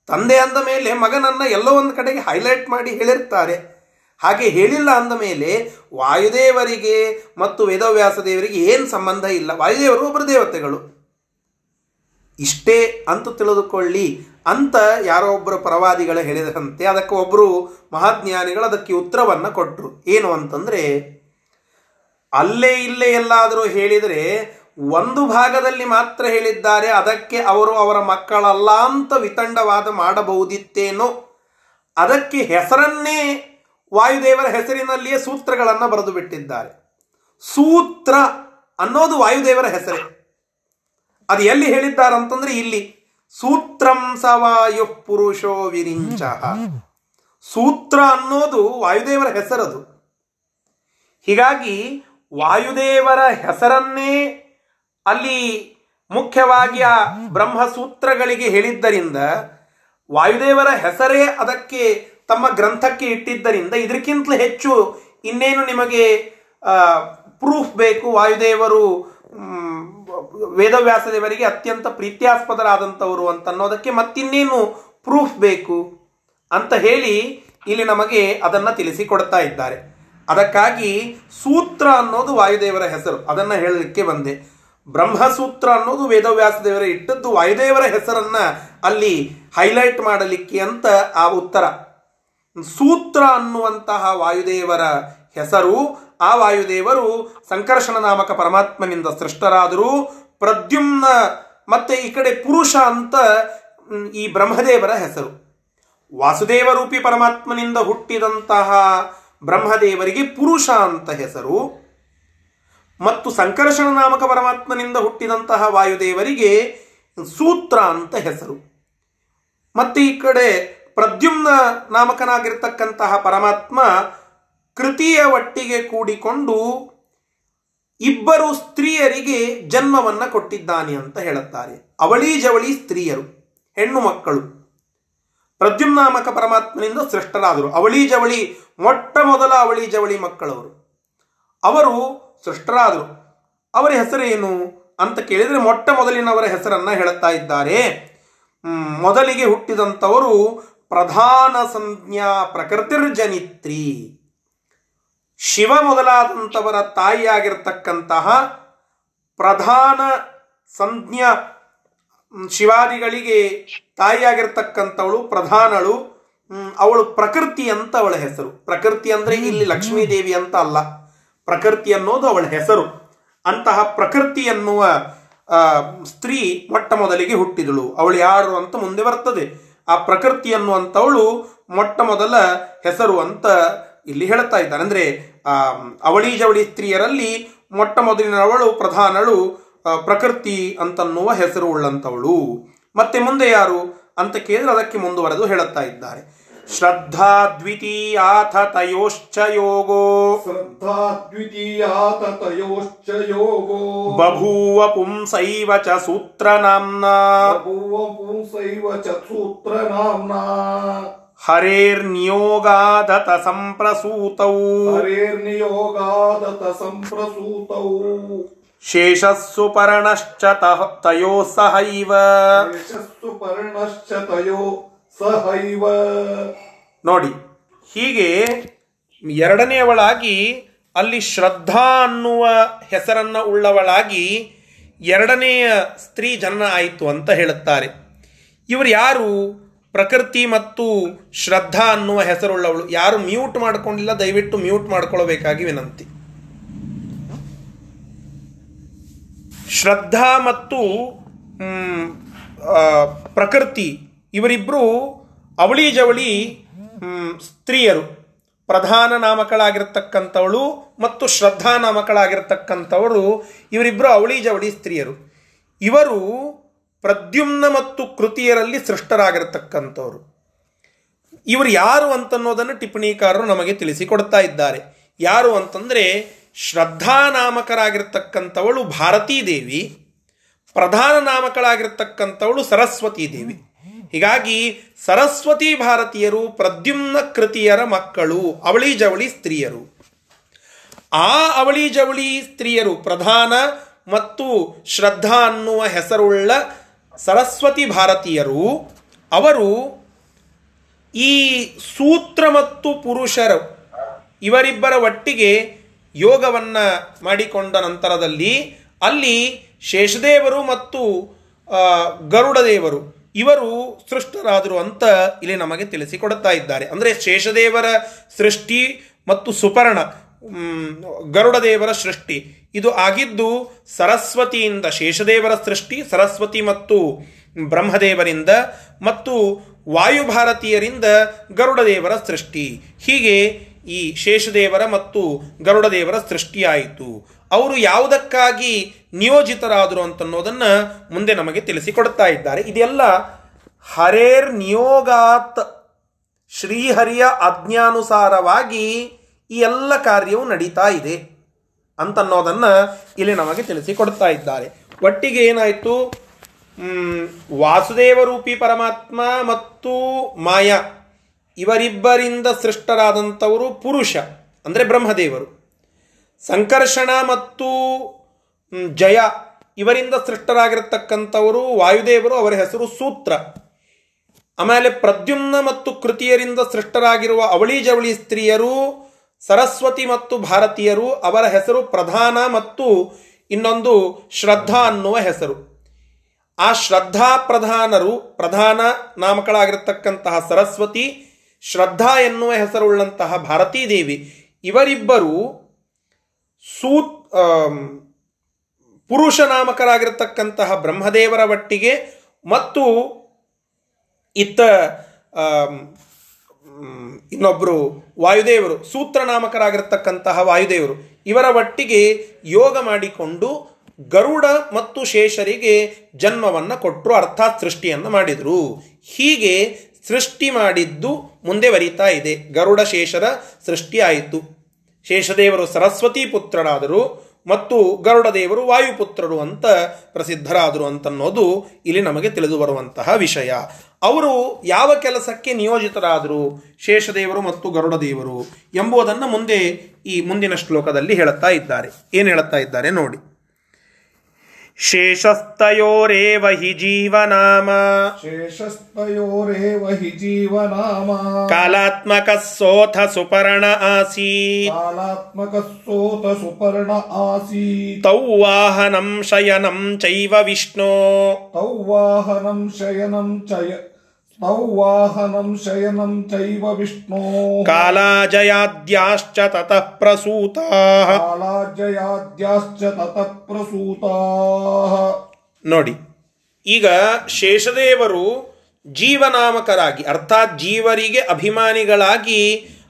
Speaker 1: ತಂದೆ ಅಂದ ಮೇಲೆ ಮಗನನ್ನು ಎಲ್ಲೋ ಒಂದು ಕಡೆಗೆ ಹೈಲೈಟ್ ಮಾಡಿ ಹೇಳಿರ್ತಾರೆ. ಹಾಗೆ ಹೇಳಿಲ್ಲ ಅಂದ ಮೇಲೆ ವಾಯುದೇವರಿಗೆ ಮತ್ತು ವೇದವ್ಯಾಸ ದೇವರಿಗೆ ಏನು ಸಂಬಂಧ ಇಲ್ಲ. ವಾಯುದೇವರು ಒಬ್ಬರು ದೇವತೆಗಳು. ಇಷ್ಟೇ ಅಂತ ತಿಳಿದುಕೊಳ್ಳಿ ಅಂತ ಯಾರೋ ಒಬ್ಬರು ಪರವಾದಿಗಳು ಹೇಳಿದಂತೆ ಅದಕ್ಕೆ ಒಬ್ಬರು ಮಹಾಜ್ಞಾನಿಗಳು ಅದಕ್ಕೆ ಉತ್ತರವನ್ನು ಕೊಟ್ಟರು ಏನು ಅಂತಂದರೆ, ಅಲ್ಲೇ ಇಲ್ಲೇ ಎಲ್ಲಾದರೂ ಹೇಳಿದರೆ ಒಂದು ಭಾಗದಲ್ಲಿ ಮಾತ್ರ ಹೇಳಿದ್ದಾರೆ, ಅದಕ್ಕೆ ಅವರು ಅವರ ಮಕ್ಕಳಲ್ಲ ಅಂತ ವಿತಂಡವಾದ ಮಾಡಬಹುದಿತ್ತೇನೋ, ಅದಕ್ಕೆ ಹೆಸರನ್ನೇ ವಾಯುದೇವರ ಹೆಸರಿನಲ್ಲಿಯೇ ಸೂತ್ರಗಳನ್ನು ಬರೆದು ಬಿಟ್ಟಿದ್ದಾರೆ. ಸೂತ್ರ ಅನ್ನೋದು ವಾಯುದೇವರ ಹೆಸರೇ. ಅದು ಎಲ್ಲಿ ಹೇಳಿದ್ದಾರಂತಂದ್ರೆ ಇಲ್ಲಿ, ಸೂತ್ರಂ ಸವಾಯು ಪುರುಷೋ ವಿರಿಂಚ. ಸೂತ್ರ ಅನ್ನೋದು ವಾಯುದೇವರ ಹೆಸರದು. ಹೀಗಾಗಿ ವಾಯುದೇವರ ಹೆಸರನ್ನೇ ಅಲ್ಲಿ ಮುಖ್ಯವಾಗಿ ಆ ಬ್ರಹ್ಮಸೂತ್ರಗಳಿಗೆ ಹೇಳಿದ್ದರಿಂದ, ವಾಯುದೇವರ ಹೆಸರೇ ಅದಕ್ಕೆ ತಮ್ಮ ಗ್ರಂಥಕ್ಕೆ ಇಟ್ಟಿದ್ದರಿಂದ ಇದಕ್ಕಿಂತಲೂ ಹೆಚ್ಚು ಇನ್ನೇನು ನಿಮಗೆ ಪ್ರೂಫ್ ಬೇಕು ವಾಯುದೇವರು ವೇದವ್ಯಾಸ ದೇವರಿಗೆ ಅತ್ಯಂತ ಪ್ರೀತ್ಯಾಸ್ಪದರಾದಂಥವರು ಅಂತ ಅನ್ನೋದಕ್ಕೆ ಮತ್ತಿನ್ನೇನು ಪ್ರೂಫ್ ಬೇಕು ಅಂತ ಹೇಳಿ ಇಲ್ಲಿ ನಮಗೆ ಅದನ್ನು ತಿಳಿಸಿಕೊಡ್ತಾ ಇದ್ದಾರೆ. ಅದಕ್ಕಾಗಿ ಸೂತ್ರ ಅನ್ನೋದು ವಾಯುದೇವರ ಹೆಸರು. ಅದನ್ನು ಹೇಳಲಿಕ್ಕೆ ಬಂದೆ. ಬ್ರಹ್ಮಸೂತ್ರ ಅನ್ನೋದು ವೇದವ್ಯಾಸ ದೇವರ ಇಟ್ಟದ್ದು ವಾಯುದೇವರ ಹೆಸರನ್ನ ಅಲ್ಲಿ ಹೈಲೈಟ್ ಮಾಡಲಿಕ್ಕೆ ಅಂತ ಆ ಉತ್ತರ. ಸೂತ್ರ ಅನ್ನುವಂತಹ ವಾಯುದೇವರ ಹೆಸರು, ಆ ವಾಯುದೇವರು ಸಂಕರ್ಷಣ ನಾಮಕ ಪರಮಾತ್ಮನಿಂದ ಸೃಷ್ಟರಾದರು ಪ್ರದ್ಯುಮ್ನ ಮತ್ತೆ ಈ ಕಡೆ ಪುರುಷ ಅಂತ ಈ ಬ್ರಹ್ಮದೇವರ ಹೆಸರು. ವಾಸುದೇವ ರೂಪಿ ಪರಮಾತ್ಮನಿಂದ ಹುಟ್ಟಿದಂತಹ ಬ್ರಹ್ಮದೇವರಿಗೆ ಪುರುಷ ಅಂತ ಹೆಸರು. ಮತ್ತು ಸಂಕರ್ಷಣ ನಾಮಕ ಪರಮಾತ್ಮನಿಂದ ಹುಟ್ಟಿದಂತಹ ವಾಯುದೇವರಿಗೆ ಸೂತ್ರ ಅಂತ ಹೆಸರು. ಮತ್ತೆ ಈ ಕಡೆ ಪ್ರದ್ಯುಮ್ನ ನಾಮಕನಾಗಿರ್ತಕ್ಕಂತಹ ಪರಮಾತ್ಮ ಕೃತಿಯ ಒಟ್ಟಿಗೆ ಕೂಡಿಕೊಂಡು ಇಬ್ಬರು ಸ್ತ್ರೀಯರಿಗೆ ಜನ್ಮವನ್ನು ಕೊಟ್ಟಿದ್ದಾನೆ ಅಂತ ಹೇಳುತ್ತಾರೆ. ಅವಳಿ ಜವಳಿ ಸ್ತ್ರೀಯರು, ಹೆಣ್ಣು ಮಕ್ಕಳು. ಪ್ರದ್ಯುಮ್ನಾಮಕ ಪರಮಾತ್ಮನಿಂದ ಸೃಷ್ಟರಾದರು. ಅವಳಿ ಜವಳಿ, ಮೊಟ್ಟ ಮೊದಲ ಅವಳಿ ಜವಳಿ ಮಕ್ಕಳವರು. ಅವರು ಸೃಷ್ಟರಾದರು. ಅವರ ಹೆಸರೇನು ಅಂತ ಕೇಳಿದರೆ ಮೊಟ್ಟ ಮೊದಲಿನವರ ಹೆಸರನ್ನು ಹೇಳುತ್ತಾ ಇದ್ದಾರೆ. ಮೊದಲಿಗೆ ಹುಟ್ಟಿದಂಥವರು ಪ್ರಧಾನ ಸಂಜ್ಞಾ ಪ್ರಕೃತಿರ್ಜನಿತ್ರಿ. ಶಿವ ಮೊದಲಾದಂಥವರ ತಾಯಿಯಾಗಿರ್ತಕ್ಕಂತಹ ಪ್ರಧಾನ ಸಂಜ್ಞಾ ಶಿವಾದಿಗಳಿಗೆ ತಾಯಿಯಾಗಿರ್ತಕ್ಕಂಥವಳು ಪ್ರಧಾನಳು ಅವಳು ಪ್ರಕೃತಿ ಅಂತ ಅವಳ ಹೆಸರು. ಪ್ರಕೃತಿ ಅಂದ್ರೆ ಇಲ್ಲಿ ಲಕ್ಷ್ಮೀದೇವಿ ಅಂತ ಅಲ್ಲ. ಪ್ರಕೃತಿ ಅನ್ನೋದು ಅವಳ ಹೆಸರು. ಅಂತಹ ಪ್ರಕೃತಿ ಎನ್ನುವ ಸ್ತ್ರೀ ಮೊಟ್ಟ ಮೊದಲಿಗೆ ಹುಟ್ಟಿದಳು. ಅವಳು ಯಾರು ಅಂತ ಮುಂದೆ ಬರ್ತದೆ. ಆ ಪ್ರಕೃತಿ ಅನ್ನುವಂಥವಳು ಮೊಟ್ಟ ಮೊದಲ ಹೆಸರು ಅಂತ ಇಲ್ಲಿ ಹೇಳುತ್ತಾ ಇದ್ದಾನೆ. ಅಂದರೆ ಅವಳಿ ಜವಳಿ ಸ್ತ್ರೀಯರಲ್ಲಿ ಮೊಟ್ಟ ಮೊದಲಿನವಳು ಪ್ರಧಾನಳು ಪ್ರಕೃತಿ ಅಂತನ್ನುವ ಹೆಸರು ಉಳ್ಳಂಥವಳು ಮತ್ತೆ ಮುಂದೆ ಯಾರು ಅಂತ ಕೇಳಿದ್ರೆ ಅದಕ್ಕೆ ಮುಂದುವರೆದು ಹೇಳುತ್ತಾ ಇದ್ದಾರೆ. ಶ್ರದ್ಧಾ ದ್ವಿತೀಯ ತಯೋಶ್ಚ ಯೋಗೋ.
Speaker 2: ಶ್ರದ್ಧಾ ದ್ವಿತೀಯಾಥ ತಯೋಶ್ಚ ಯೋಗೋ.
Speaker 1: ಬಭೂವ ಪುಂಸೈವ ಚ ಸೂತ್ರ ನಾಮ್ನ.
Speaker 2: ಬಭೂವ ಪುಂಸೈವ ಚ ಸೂತ್ರ
Speaker 1: ಹರೇರ್ನಿಯೋಗಾದತ ಸಂಪ್ರಸೂತೌ.
Speaker 2: ಹರೇರ್ನಿಯೋಗಾದತ ಸಂಪ್ರಸೂತೌ.
Speaker 1: ಶೇಷಸ್ಸು ಪರ್ಣಶ್ಚ ತಯೋ ಸಹೈವ.
Speaker 2: ಶೇಷಸ್ಸು ಪರ್ಣಶ್ಚ ತಯೋ ಸಹೈವ.
Speaker 1: ನೋಡಿ ಹೀಗೆ ಎರಡನೆಯವಳಾಗಿ ಅಲ್ಲಿ ಶ್ರದ್ಧಾ ಅನ್ನುವ ಹೆಸರನ್ನ ಉಳ್ಳವಳಾಗಿ ಎರಡನೆಯ ಸ್ತ್ರೀ ಜನನ ಆಯಿತು ಅಂತ ಹೇಳುತ್ತಾರೆ. ಇವರು ಯಾರು? ಪ್ರಕೃತಿ ಮತ್ತು ಶ್ರದ್ಧಾ ಅನ್ನುವ ಹೆಸರುಳ್ಳವಳು. ಯಾರು ಮ್ಯೂಟ್ ಮಾಡ್ಕೊಂಡಿಲ್ಲ, ದಯವಿಟ್ಟು ಮ್ಯೂಟ್ ಮಾಡ್ಕೊಳ್ಬೇಕಾಗಿ ವಿನಂತಿ. ಶ್ರದ್ಧಾ ಮತ್ತು ಪ್ರಕೃತಿ ಇವರಿಬ್ಬರು ಅವಳಿ ಜವಳಿ ಸ್ತ್ರೀಯರು. ಪ್ರಧಾನ ನಾಮಕಳಾಗಿರ್ತಕ್ಕಂಥವಳು ಮತ್ತು ಶ್ರದ್ಧಾ ನಾಮಕಳಾಗಿರ್ತಕ್ಕಂಥವರು ಇವರಿಬ್ಬರು ಅವಳಿ ಜವಳಿ ಸ್ತ್ರೀಯರು. ಇವರು ಪ್ರದ್ಯುಮ್ನ ಮತ್ತು ಕೃತಿಯರಲ್ಲಿ ಸೃಷ್ಟರಾಗಿರ್ತಕ್ಕಂಥವ್ರು. ಇವರು ಯಾರು ಅಂತನ್ನೋದನ್ನು ಟಿಪ್ಪಣಿಕಾರರು ನಮಗೆ ತಿಳಿಸಿಕೊಡ್ತಾ ಇದ್ದಾರೆ. ಯಾರು ಅಂತಂದರೆ ಶ್ರದ್ಧಾ ನಾಮಕರಾಗಿರ್ತಕ್ಕಂಥವಳು ಭಾರತೀ ದೇವಿ ಪ್ರಧಾನ ನಾಮಕಳಾಗಿರ್ತಕ್ಕಂಥವಳು ಸರಸ್ವತಿ ದೇವಿ ಹೀಗಾಗಿ ಸರಸ್ವತಿ ಭಾರತೀಯರು ಪ್ರದ್ಯುಮ್ನ ಕೃತಿಯರ ಮಕ್ಕಳು, ಅವಳಿ ಜವಳಿ ಸ್ತ್ರೀಯರು. ಆ ಅವಳಿ ಜವಳಿ ಸ್ತ್ರೀಯರು ಪ್ರಧಾನ ಮತ್ತು ಶ್ರದ್ಧಾ ಅನ್ನುವ ಹೆಸರುಳ್ಳ ಸರಸ್ವತಿ ಭಾರತೀಯರು, ಅವರು ಈ ಸೂತ್ರ ಮತ್ತು ಪುರುಷರು ಇವರಿಬ್ಬರ ಒಟ್ಟಿಗೆ ಯೋಗವನ್ನು ಮಾಡಿಕೊಂಡ ನಂತರದಲ್ಲಿ ಅಲ್ಲಿ ಶೇಷದೇವರು ಮತ್ತು ಗರುಡದೇವರು ಇವರು ಸೃಷ್ಟರಾದರು ಅಂತ ಇಲ್ಲಿ ನಮಗೆ ತಿಳಿಸಿಕೊಡುತ್ತಾ ಇದ್ದಾರೆ. ಅಂದರೆ ಶೇಷದೇವರ ಸೃಷ್ಟಿ ಮತ್ತು ಸುಪರ್ಣ ಗರುಡದೇವರ ಸೃಷ್ಟಿ. ಇದು ಆಗಿದ್ದು ಸರಸ್ವತಿಯಿಂದ ಶೇಷದೇವರ ಸೃಷ್ಟಿ, ಸರಸ್ವತಿ ಮತ್ತು ಬ್ರಹ್ಮದೇವರಿಂದ ಮತ್ತು ವಾಯುಭಾರತೀಯರಿಂದ ಗರುಡದೇವರ ಸೃಷ್ಟಿ. ಹೀಗೆ ಈ ಶೇಷದೇವರ ಮತ್ತು ಗರುಡದೇವರ ಸೃಷ್ಟಿಯಾಯಿತು. ಅವರು ಯಾವುದಕ್ಕಾಗಿ ನಿಯೋಜಿತರಾದರು ಅಂತನ್ನೋದನ್ನು ಮುಂದೆ ನಮಗೆ ತಿಳಿಸಿಕೊಡ್ತಾ ಇದ್ದಾರೆ. ಇದೆಲ್ಲ ಹರೇರ್ ನಿಯೋಗಾತ್ ಶ್ರೀಹರಿಯ ಆಜ್ಞಾನುಸಾರವಾಗಿ ಈ ಎಲ್ಲ ಕಾರ್ಯವು ನಡೀತಾ ಇದೆ. ಅಂತನ್ನೋದನ್ನು ಇಲ್ಲಿ ನಮಗೆ ತಿಳಿಸಿಕೊಡ್ತಾ ಇದ್ದಾರೆ. ಒಟ್ಟಿಗೆ ಏನಾಯಿತು? ವಾಸುದೇವ ರೂಪಿ ಪರಮಾತ್ಮ ಮತ್ತು ಮಾಯ, ಇವರಿಬ್ಬರಿಂದ ಸೃಷ್ಟರಾದಂಥವರು ಪುರುಷ, ಅಂದರೆ ಬ್ರಹ್ಮದೇವರು. ಸಂಕರ್ಷಣ ಮತ್ತು ಜಯ, ಇವರಿಂದ ಸೃಷ್ಟರಾಗಿರತಕ್ಕಂಥವರು ವಾಯುದೇವರು, ಅವರ ಹೆಸರು ಸೂತ್ರ. ಆಮೇಲೆ ಪ್ರದ್ಯುಮ್ನ ಮತ್ತು ಕೃತಿಯರಿಂದ ಸೃಷ್ಟರಾಗಿರುವ ಅವಳಿ ಜವಳಿ ಸ್ತ್ರೀಯರು ಸರಸ್ವತಿ ಮತ್ತು ಭಾರತೀಯರು ಅವರ ಹೆಸರು ಪ್ರಧಾನ ಮತ್ತು ಇನ್ನೊಂದು ಶ್ರದ್ಧಾ ಅನ್ನುವ ಹೆಸರು. ಆ ಶ್ರದ್ಧಾ ಪ್ರಧಾನರು ಪ್ರಧಾನ ನಾಮಕಳಾಗಿರತಕ್ಕಂತಹ ಸರಸ್ವತಿ, ಶ್ರದ್ಧಾ ಎನ್ನುವ ಹೆಸರುಳ್ಳಂತಹ ಭಾರತೀ ದೇವಿ. ಇವರಿಬ್ಬರು ಸೂ ಪುರುಷ ನಾಮಕರಾಗಿರತಕ್ಕಂತಹ ಬ್ರಹ್ಮದೇವರ ಒಟ್ಟಿಗೆ ಮತ್ತು ಇತ್ತ ಇನ್ನೊಬ್ಬರು ವಾಯುದೇವರು ಸೂತ್ರ ನಾಮಕರಾಗಿರ್ತಕ್ಕಂತಹ ವಾಯುದೇವರು. ಇವರ ಒಟ್ಟಿಗೆ ಯೋಗ ಮಾಡಿಕೊಂಡು ಗರುಡ ಮತ್ತು ಶೇಷರಿಗೆ ಜನ್ಮವನ್ನು ಕೊಟ್ಟರು ಅರ್ಥಾತ್ ಸೃಷ್ಟಿಯನ್ನು ಮಾಡಿದರು. ಹೀಗೆ ಸೃಷ್ಟಿ ಮಾಡಿದ್ದು ಮುಂದೆ ಬರೀತಾ ಇದೆ. ಗರುಡ, ಶೇಷರ ಸೃಷ್ಟಿಯಾಯಿತು ಶೇಷದೇವರು ಸರಸ್ವತಿ ಪುತ್ರರಾದರು. ಮತ್ತು ಗರುಡದೇವರು ವಾಯುಪುತ್ರರು ಅಂತ ಪ್ರಸಿದ್ಧರಾದರು ಅಂತನ್ನೋದು ಇಲ್ಲಿ ನಮಗೆ ತಿಳಿದು ಬರುವಂತಹ ವಿಷಯ. ಅವರು ಯಾವ ಕೆಲಸಕ್ಕೆ ನಿಯೋಜಿತರಾದರು, ಶೇಷದೇವರು ಮತ್ತು ಗರುಡದೇವರು ಎಂಬುದನ್ನು ಮುಂದೆ ಈ ಮುಂದಿನ ಶ್ಲೋಕದಲ್ಲಿ ಹೇಳುತ್ತಾ ಇದ್ದಾರೆ. ಏನು ಹೇಳುತ್ತಾ ಇದ್ದಾರೆ ನೋಡಿ. शेषस्तयोरेव हि जीवनाम
Speaker 2: शेषस्तयोरेव हि जीवनाम
Speaker 1: कालात्मकः सोऽथ सुपर्ण आसीत्
Speaker 2: कालात्मकः सोऽथ सुपर्ण आसीत्
Speaker 1: तौ वाहनं शयनं चैव विष्णो
Speaker 2: तौ वाहनं शयनं चय वाहनं शयनं चैव विष्णोः
Speaker 1: ಕಾಲಾಜಯಾದ್ಯಾಶ್ಚ ತತಃ ಪ್ರಸೂತಾಃ
Speaker 2: कालाजयाद्याश्च ततः प्रसूताः
Speaker 1: ನೋಡಿ ಈಗ ಶೇಷದೇವರು ಜೀವನಾಮಕರಾಗಿ ಅರ್ಥಾತ್ ಜೀವರಿಗೆ ಅಭಿಮಾನಿಗಳಾಗಿ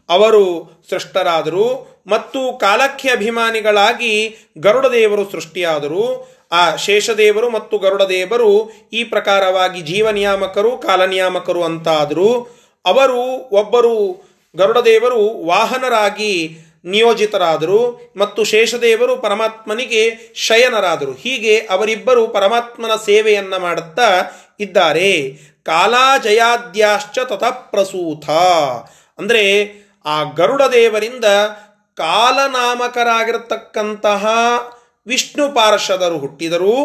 Speaker 1: ಅವರು ಸೃಷ್ಟರಾದರು ಮತ್ತು ಕಾಲಕ್ಕೆ ಅಭಿಮಾನಿಗಳಾಗಿ ಗರುಡದೇವರು ಸೃಷ್ಟಿಯಾದರು ಆ ಶೇಷದೇವರು ಮತ್ತು ಗರುಡದೇವರು ಈ ಪ್ರಕಾರವಾಗಿ ಜೀವನಿಯಾಮಕರು, ಕಾಲನಿಯಾಮಕರು ಅಂತಾದರೂ ಅವರು ಒಬ್ಬರು ಗರುಡದೇವರು ವಾಹನರಾಗಿ ನಿಯೋಜಿತರಾದರು ಮತ್ತು ಶೇಷದೇವರು ಪರಮಾತ್ಮನಿಗೆ ಶಯನರಾದರು. ಹೀಗೆ ಅವರಿಬ್ಬರು ಪರಮಾತ್ಮನ ಸೇವೆಯನ್ನು ಮಾಡುತ್ತಾ ಇದ್ದಾರೆ. ಕಾಲಾಜಯಾದ್ಯಾಶ್ಚ ತಥಪ್ರಸೂತ ಪ್ರಸೂತ. ಅಂದರೆ ಆ ಗರುಡದೇವರಿಂದ ಕಾಲನಾಮಕರಾಗಿರತಕ್ಕಂತಹ ವಿಷ್ಣು ಪಾರ್ಷದರು ಹುಟ್ಟಿದರು.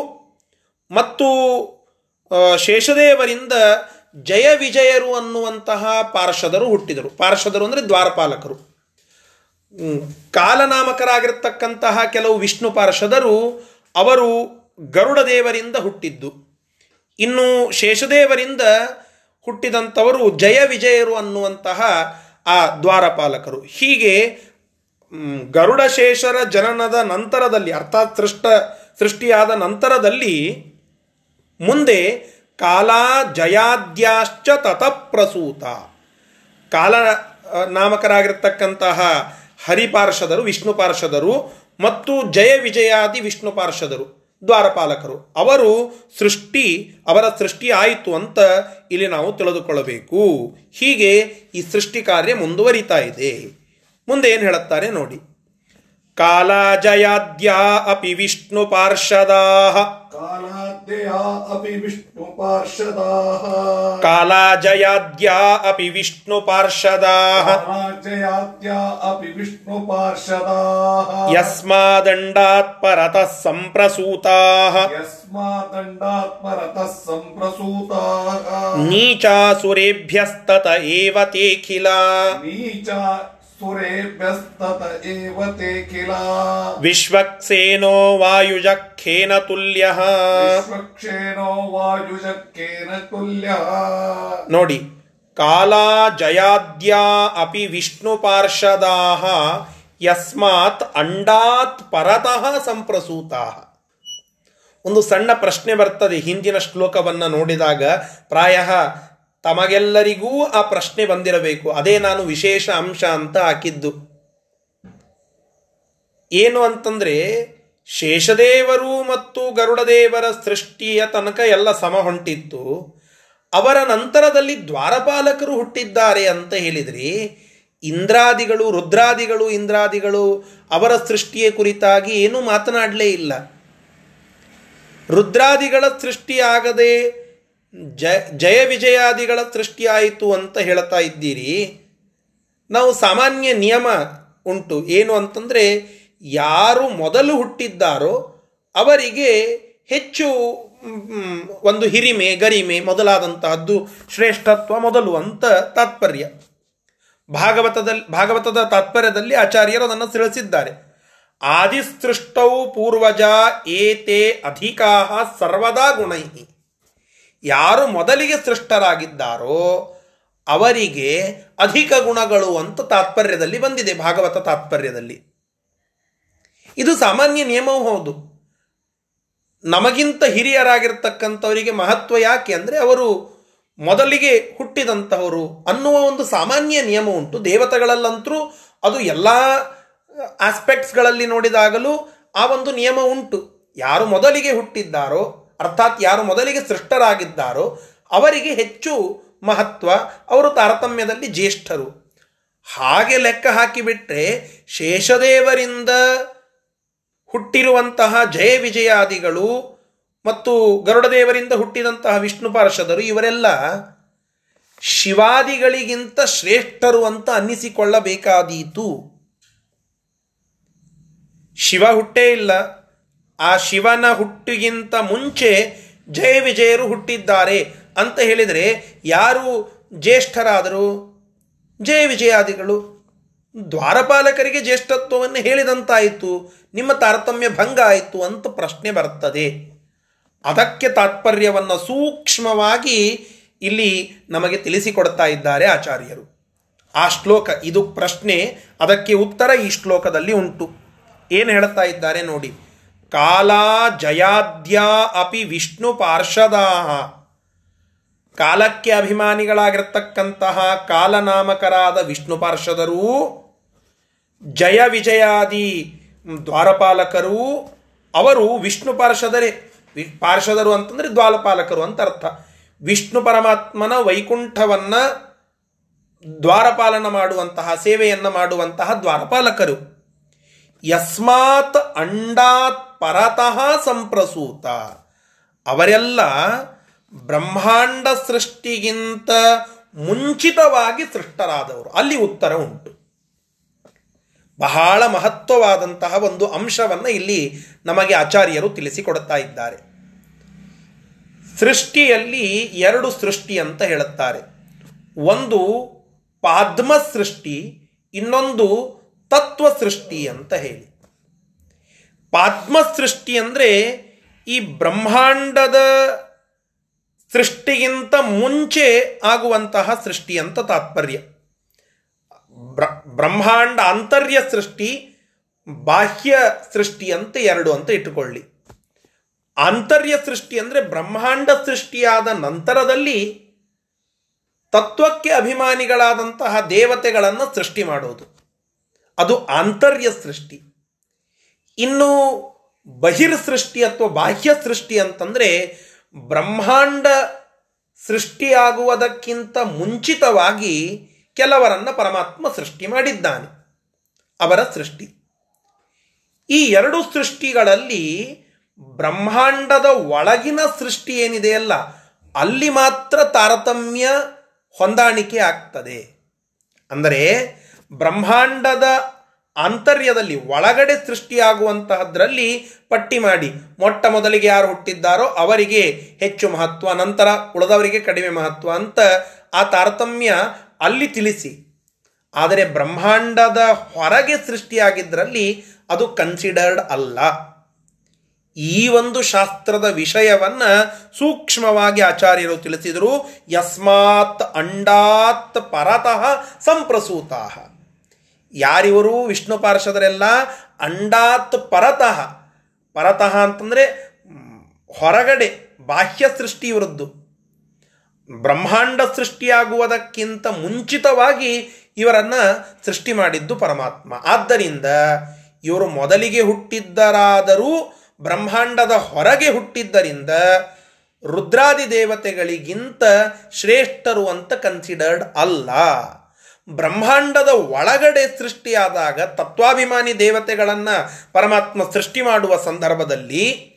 Speaker 1: ಮತ್ತು ಶೇಷದೇವರಿಂದ ಜಯ ವಿಜಯರು ಅನ್ನುವಂತಹ ಪಾರ್ಷದರು ಹುಟ್ಟಿದರು. ಪಾರ್ಷದರು ಅಂದರೆ ದ್ವಾರಪಾಲಕರು. ಕಾಲನಾಮಕರಾಗಿರ್ತಕ್ಕಂತಹ ಕೆಲವು ವಿಷ್ಣು ಪಾರ್ಷದರು ಅವರು ಗರುಡ ದೇವರಿಂದ ಹುಟ್ಟಿದ್ದು. ಇನ್ನು ಶೇಷದೇವರಿಂದ ಹುಟ್ಟಿದಂಥವರು ಜಯ ವಿಜಯರು ಅನ್ನುವಂತಹ ಆ ದ್ವಾರಪಾಲಕರು. ಹೀಗೆ ಗರುಡಶೇಷರ ಜನನದ ನಂತರದಲ್ಲಿ, ಅರ್ಥಾತ್ ಸೃಷ್ಟ, ಸೃಷ್ಟಿಯಾದ ನಂತರದಲ್ಲಿ ಮುಂದೆ ಕಾಲ ಜಯಾದ್ಯಾಶ್ಚ ತತಪ್ರಸೂತ. ಕಾಲ ನಾಮಕರಾಗಿರ್ತಕ್ಕಂತಹ ಹರಿಪಾರ್ಷದರು, ವಿಷ್ಣು ಪಾರ್ಷದರು ಮತ್ತು ಜಯ ವಿಜಯಾದಿ ವಿಷ್ಣು ಪಾರ್ಷದರು, ದ್ವಾರಪಾಲಕರು, ಅವರು ಸೃಷ್ಟಿ, ಅವರ ಸೃಷ್ಟಿ ಆಯಿತು ಅಂತ ಇಲ್ಲಿ ನಾವು ತಿಳಿದುಕೊಳ್ಳಬೇಕು. ಹೀಗೆ ಈ ಸೃಷ್ಟಿ ಕಾರ್ಯ ಮುಂದುವರಿತಾ ಇದೆ. ಮುಂದೆ ಏನು ಹೇಳುತ್ತಾರೆ ನೋಡಿ. ಕಾಲಾಜಯಾದ್ಯಾ ಅಪಿ ವಿಷ್ಣು ಪಾರ್ಷದಾ
Speaker 2: ಅಪಿ ವಿಷ್ಣು ಪಾರ್ಷದಾ
Speaker 1: ಕಾಲಾಜಯಾದ್ಯಾ ಅಪಿ ವಿಷ್ಣು ಪಾರ್ಷದಾ
Speaker 2: ಅಪಿ ವಿಷ್ಣು ಯಸ್ಮಾ
Speaker 1: ಯಸ್ಮಾದಂಡಾತ್ ಪರತ ಸಂಪ್ರಸೂತಾ
Speaker 2: ಯಸ್ಮಾದಂಡಾತ್ ಪರತಃ ಸಂಪ್ರಸೂತಾ
Speaker 1: ನೀಚಾಸುರೇಭ್ಯಸ್ತತ ಏವ ತೇಖಿಲ ನೀಚಾ
Speaker 2: नीचा सुरेभ्यस्तत एव ते किला
Speaker 1: ವಿಶ್ವಕ್ಸೇನೋ ವಾಯುಜಖೇನ ತುಲ್ಯ
Speaker 2: विश्वक्षेणो वायुजक्केन तुल्यः
Speaker 1: ನೋಡಿ ಕಾಲಾ ಜಯಾದ್ಯಾ ಅಪಿ ವಿಷ್ಣು ಪಾರ್ಷದಾ ಯಸ್ಮಾತ್ ಅಂಡಾತ್ ಪರತಃ ಸಂಪ್ರಸೂತಾ ಒಂದು ಸಣ್ಣ ಪ್ರಶ್ನೆ ಬರ್ತದೆ ಹಿಂದಿನ ಶ್ಲೋಕವನ್ನು ನೋಡಿದಾಗ ಪ್ರಾಯ ತಮಗೆಲ್ಲರಿಗೂ ಆ ಪ್ರಶ್ನೆ ಬಂದಿರಬೇಕು. ಅದೇ ನಾನು ವಿಶೇಷ ಅಂಶ ಅಂತ ಹಾಕಿದ್ದು. ಏನು ಅಂತಂದರೆ, ಶೇಷದೇವರು ಮತ್ತು ಗರುಡದೇವರ ಸೃಷ್ಟಿಯ ತನಕ ಎಲ್ಲ ಸಮ ಹೊಂಟಿತ್ತು. ಅವರ ನಂತರದಲ್ಲಿ ದ್ವಾರಪಾಲಕರು ಹುಟ್ಟಿದ್ದಾರೆ ಅಂತ ಹೇಳಿದ್ರಿ, ಇಂದ್ರಾದಿಗಳು, ರುದ್ರಾದಿಗಳು, ಇಂದ್ರಾದಿಗಳು ಅವರ ಸೃಷ್ಟಿಯ ಕುರಿತಾಗಿ ಏನೂ ಮಾತನಾಡಲೇ ಇಲ್ಲ. ರುದ್ರಾದಿಗಳ ಸೃಷ್ಟಿಯಾಗದೆ ಜ ಜಯ ವಿಜಯಾದಿಗಳ ಸೃಷ್ಟಿಯಾಯಿತು ಅಂತ ಹೇಳ್ತಾ ಇದ್ದೀರಿ. ನಾವು ಸಾಮಾನ್ಯ ನಿಯಮ ಉಂಟು. ಏನು ಅಂತಂದರೆ, ಯಾರು ಮೊದಲು ಹುಟ್ಟಿದ್ದಾರೋ ಅವರಿಗೆ ಹೆಚ್ಚು ಒಂದು ಹಿರಿಮೆ, ಗರಿಮೆ ಮೊದಲಾದಂತಹದ್ದು ಶ್ರೇಷ್ಠತ್ವ ಮೊದಲು ಅಂತ ತಾತ್ಪರ್ಯ. ಭಾಗವತದಲ್ಲಿ ಭಾಗವತದ ತಾತ್ಪರ್ಯದಲ್ಲಿ ಆಚಾರ್ಯರು ಅದನ್ನು ತಿಳಿಸಿದ್ದಾರೆ. ಆದಿಸೃಷ್ಟೌ ಪೂರ್ವಜ ಏತೆ ಅಧಿಕಾ ಸರ್ವದಾ ಗುಣೈ ಯಾರು ಮೊದಲಿಗೆ ಸೃಷ್ಟರಾಗಿದ್ದಾರೋ ಅವರಿಗೆ ಅಧಿಕ ಗುಣಗಳು ಅಂತ ತಾತ್ಪರ್ಯದಲ್ಲಿ ಬಂದಿದೆ, ಭಾಗವತ ತಾತ್ಪರ್ಯದಲ್ಲಿ. ಇದು ಸಾಮಾನ್ಯ ನಿಯಮವೂ ಹೌದು. ನಮಗಿಂತ ಹಿರಿಯರಾಗಿರ್ತಕ್ಕಂಥವರಿಗೆ ಮಹತ್ವ ಯಾಕೆ ಅಂದರೆ ಅವರು ಮೊದಲಿಗೆ ಹುಟ್ಟಿದಂಥವರು ಅನ್ನುವ ಒಂದು ಸಾಮಾನ್ಯ ನಿಯಮ ಉಂಟು. ದೇವತೆಗಳಲ್ಲಂತರೂ ಅದು ಎಲ್ಲ ಆಸ್ಪೆಕ್ಟ್ಸ್ಗಳಲ್ಲಿ ನೋಡಿದಾಗಲೂ ಆ ಒಂದು ನಿಯಮ ಉಂಟು. ಯಾರು ಮೊದಲಿಗೆ ಹುಟ್ಟಿದ್ದಾರೋ ಅರ್ಥಾತ್ ಯಾರು ಮೊದಲಿಗೆ ಸೃಷ್ಟರಾಗಿದ್ದಾರೋ ಅವರಿಗೆ ಹೆಚ್ಚು ಮಹತ್ವ, ಅವರು ತಾರತಮ್ಯದಲ್ಲಿ ಜ್ಯೇಷ್ಠರು. ಹಾಗೆ ಲೆಕ್ಕ ಹಾಕಿಬಿಟ್ರೆ ಶೇಷದೇವರಿಂದ ಹುಟ್ಟಿರುವಂತಹ ಜಯ ವಿಜಯಾದಿಗಳು ಮತ್ತು ಗರುಡದೇವರಿಂದ ಹುಟ್ಟಿದಂತಹ ವಿಷ್ಣು ಪಾರ್ಷದರು, ಇವರೆಲ್ಲ ಶಿವಾದಿಗಳಿಗಿಂತ ಶ್ರೇಷ್ಠರು ಅಂತ ಅನ್ನಿಸಿಕೊಳ್ಳಬೇಕಾದೀತು. ಶಿವ ಹುಟ್ಟೇ ಇಲ್ಲ. ಆ ಶಿವನ ಹುಟ್ಟಿಗಿಂತ ಮುಂಚೆ ಜಯ ವಿಜಯರು ಹುಟ್ಟಿದ್ದಾರೆ ಅಂತ ಹೇಳಿದರೆ ಯಾರು ಜ್ಯೇಷ್ಠರಾದರು ಜಯ ವಿಜಯಾದಿಗಳು? ದ್ವಾರಪಾಲಕರಿಗೆ ಜ್ಯೇಷ್ಠತ್ವವನ್ನು ಹೇಳಿದಂತಾಯಿತು, ನಿಮ್ಮ ತಾರತಮ್ಯ ಭಂಗ ಆಯಿತು ಅಂತ ಪ್ರಶ್ನೆ ಬರ್ತದೆ. ಅದಕ್ಕೆ ತಾತ್ಪರ್ಯವನ್ನು ಸೂಕ್ಷ್ಮವಾಗಿ ಇಲ್ಲಿ ನಮಗೆ ತಿಳಿಸಿಕೊಡ್ತಾ ಇದ್ದಾರೆ ಆಚಾರ್ಯರು. ಆ ಶ್ಲೋಕ, ಇದು ಪ್ರಶ್ನೆ, ಅದಕ್ಕೆ ಉತ್ತರ ಈ ಶ್ಲೋಕದಲ್ಲಿ ಉಂಟು. ಏನು ಹೇಳ್ತಾ ಇದ್ದಾರೆ ನೋಡಿ. ಕಾಲಾ ಜಯಾದ್ಯಾ ಅಪಿ ವಿಷ್ಣು ಪಾರ್ಷದಾ ಕಾಲಕ್ಕೆ ಅಭಿಮಾನಿಗಳಾಗಿರ್ತಕ್ಕಂತಹ ಕಾಲನಾಮಕರಾದ ವಿಷ್ಣು ಪಾರ್ಷದರು, ಜಯ ವಿಜಯಾದಿ ದ್ವಾರಪಾಲಕರು, ಅವರು ವಿಷ್ಣು ಪಾರ್ಷದರೇ, ಪಾರ್ಷದರು ಅಂತಂದರೆ ದ್ವಾರಪಾಲಕರು ಅಂತ ಅರ್ಥ. ವಿಷ್ಣು ಪರಮಾತ್ಮನ ವೈಕುಂಠವನ್ನು ದ್ವಾರಪಾಲನ ಮಾಡುವಂತಹ, ಸೇವೆಯನ್ನು ಮಾಡುವಂತಹ ದ್ವಾರಪಾಲಕರು. ಯಸ್ಮಾತ್ ಅಂಡಾತ್ ಪರತಃ ಸಂಪ್ರಸೂತ. ಅವರೆಲ್ಲ ಬ್ರಹ್ಮಾಂಡ ಸೃಷ್ಟಿಗಿಂತ ಮುಂಚಿತವಾಗಿ ಸೃಷ್ಟರಾದವರು. ಅಲ್ಲಿ ಉತ್ತರ ಉಂಟು. ಬಹಳ ಮಹತ್ವವಾದಂತಹ ಒಂದು ಅಂಶವನ್ನು ಇಲ್ಲಿ ನಮಗೆ ಆಚಾರ್ಯರು ತಿಳಿಸಿಕೊಡ್ತಾ ಇದ್ದಾರೆ. ಸೃಷ್ಟಿಯಲ್ಲಿ ಎರಡು ಸೃಷ್ಟಿ ಅಂತ ಹೇಳುತ್ತಾರೆ. ಒಂದು ಪಾದ್ಮ ಸೃಷ್ಟಿ, ಇನ್ನೊಂದು ತತ್ವ ಸೃಷ್ಟಿ ಅಂತ ಹೇಳಿ. ಪಾದ್ಮ ಸೃಷ್ಟಿ ಅಂದರೆ ಈ ಬ್ರಹ್ಮಾಂಡದ ಸೃಷ್ಟಿಗಿಂತ ಮುಂಚೆ ಆಗುವಂತಹ ಸೃಷ್ಟಿ ಅಂತ ತಾತ್ಪರ್ಯ. ಬ್ರ- ಬ್ರಹ್ಮಾಂಡ ಅಂತರ್ಯ ಸೃಷ್ಟಿ, ಬಾಹ್ಯ ಸೃಷ್ಟಿ ಅಂತ ಎರಡು ಅಂತ ಇಟ್ಟುಕೊಳ್ಳಿ. ಆಂತರ್ಯ ಸೃಷ್ಟಿ ಅಂದರೆ ಬ್ರಹ್ಮಾಂಡ ಸೃಷ್ಟಿಯಾದ ನಂತರದಲ್ಲಿ ತತ್ವಕ್ಕೆ ಅಭಿಮಾನಿಗಳಾದಂತಹ ದೇವತೆಗಳನ್ನು ಸೃಷ್ಟಿ ಮಾಡೋದು. ಅದು ಆಂತರ್ಯ ಸೃಷ್ಟಿ. ಇನ್ನು ಬಹಿರ್ ಸೃಷ್ಟಿ ಅಥವಾ ಬಾಹ್ಯ ಸೃಷ್ಟಿ ಅಂತಂದರೆ ಬ್ರಹ್ಮಾಂಡ ಸೃಷ್ಟಿಯಾಗುವುದಕ್ಕಿಂತ ಮುಂಚಿತವಾಗಿ ಕೆಲವರನ್ನು ಪರಮಾತ್ಮ ಸೃಷ್ಟಿ ಮಾಡಿದ್ದಾನೆ, ಅವರ ಸೃಷ್ಟಿ. ಈ ಎರಡು ಸೃಷ್ಟಿಗಳಲ್ಲಿ ಬ್ರಹ್ಮಾಂಡದ ಒಳಗಿನ ಸೃಷ್ಟಿ ಏನಿದೆಯಲ್ಲ ಅಲ್ಲಿ ಮಾತ್ರ ತಾರತಮ್ಯ ಹೊಂದಾಣಿಕೆ ಆಗ್ತದೆ. ಅಂದರೆ ಬ್ರಹ್ಮಾಂಡದ ಆಂತರ್ಯದಲ್ಲಿ ಒಳಗಡೆ ಸೃಷ್ಟಿಯಾಗುವಂತಹದ್ರಲ್ಲಿ ಪಟ್ಟಿ ಮಾಡಿ ಮೊಟ್ಟ ಮೊದಲಿಗೆ ಯಾರು ಹುಟ್ಟಿದ್ದಾರೋ ಅವರಿಗೆ ಹೆಚ್ಚು ಮಹತ್ವ, ನಂತರ ಉಳಿದವರಿಗೆ ಕಡಿಮೆ ಮಹತ್ವ ಅಂತ ಆ ತಾರತಮ್ಯ ಅಲ್ಲಿ ತಿಳಿಸಿ. ಆದರೆ ಬ್ರಹ್ಮಾಂಡದ ಹೊರಗೆ ಸೃಷ್ಟಿಯಾಗಿದ್ದರಲ್ಲಿ ಅದು ಕನ್ಸಿಡರ್ಡ್ ಅಲ್ಲ. ಈ ಒಂದು ಶಾಸ್ತ್ರದ ವಿಷಯವನ್ನು ಸೂಕ್ಷ್ಮವಾಗಿ ಆಚಾರ್ಯರು ತಿಳಿಸಿದರು, ಯಸ್ಮಾತ್ ಅಂಡಾತ್ ಪರತಃ ಸಂಪ್ರಸೂತಾ ಯಾರಿವರು ವಿಷ್ಣು ಪಾರ್ಷದರೆಲ್ಲ ಅಂಡಾತ್ ಪರತಃ ಪರತಃ ಅಂತಂದರೆ ಹೊರಗಡೆ ಬಾಹ್ಯ ಸೃಷ್ಟಿ ಇವರದ್ದು ಬ್ರಹ್ಮಾಂಡ ಸೃಷ್ಟಿಯಾಗುವುದಕ್ಕಿಂತ ಮುಂಚಿತವಾಗಿ ಇವರನ್ನು ಸೃಷ್ಟಿ ಮಾಡಿದ್ದು ಪರಮಾತ್ಮ. ಆದ್ದರಿಂದ ಇವರು ಮೊದಲಿಗೆ ಹುಟ್ಟಿದ್ದರಾದರೂ ಬ್ರಹ್ಮಾಂಡದ ಹೊರಗೆ ಹುಟ್ಟಿದ್ದರಿಂದ ರುದ್ರಾದಿ ದೇವತೆಗಳಿಗಿಂತ ಶ್ರೇಷ್ಠರು ಅಂತ ಕನ್ಸಿಡರ್ಡ್ ಅಲ್ಲ. ಬ್ರಹ್ಮಾಂಡದ ಒಳಗಡೆ ಸೃಷ್ಟಿಯಾದಾಗ ತತ್ವಾಭಿಮಾನಿ ದೇವತೆಗಳನ್ನು ಪರಮಾತ್ಮ ಸೃಷ್ಟಿ ಮಾಡುವ ಸಂದರ್ಭದಲ್ಲಿ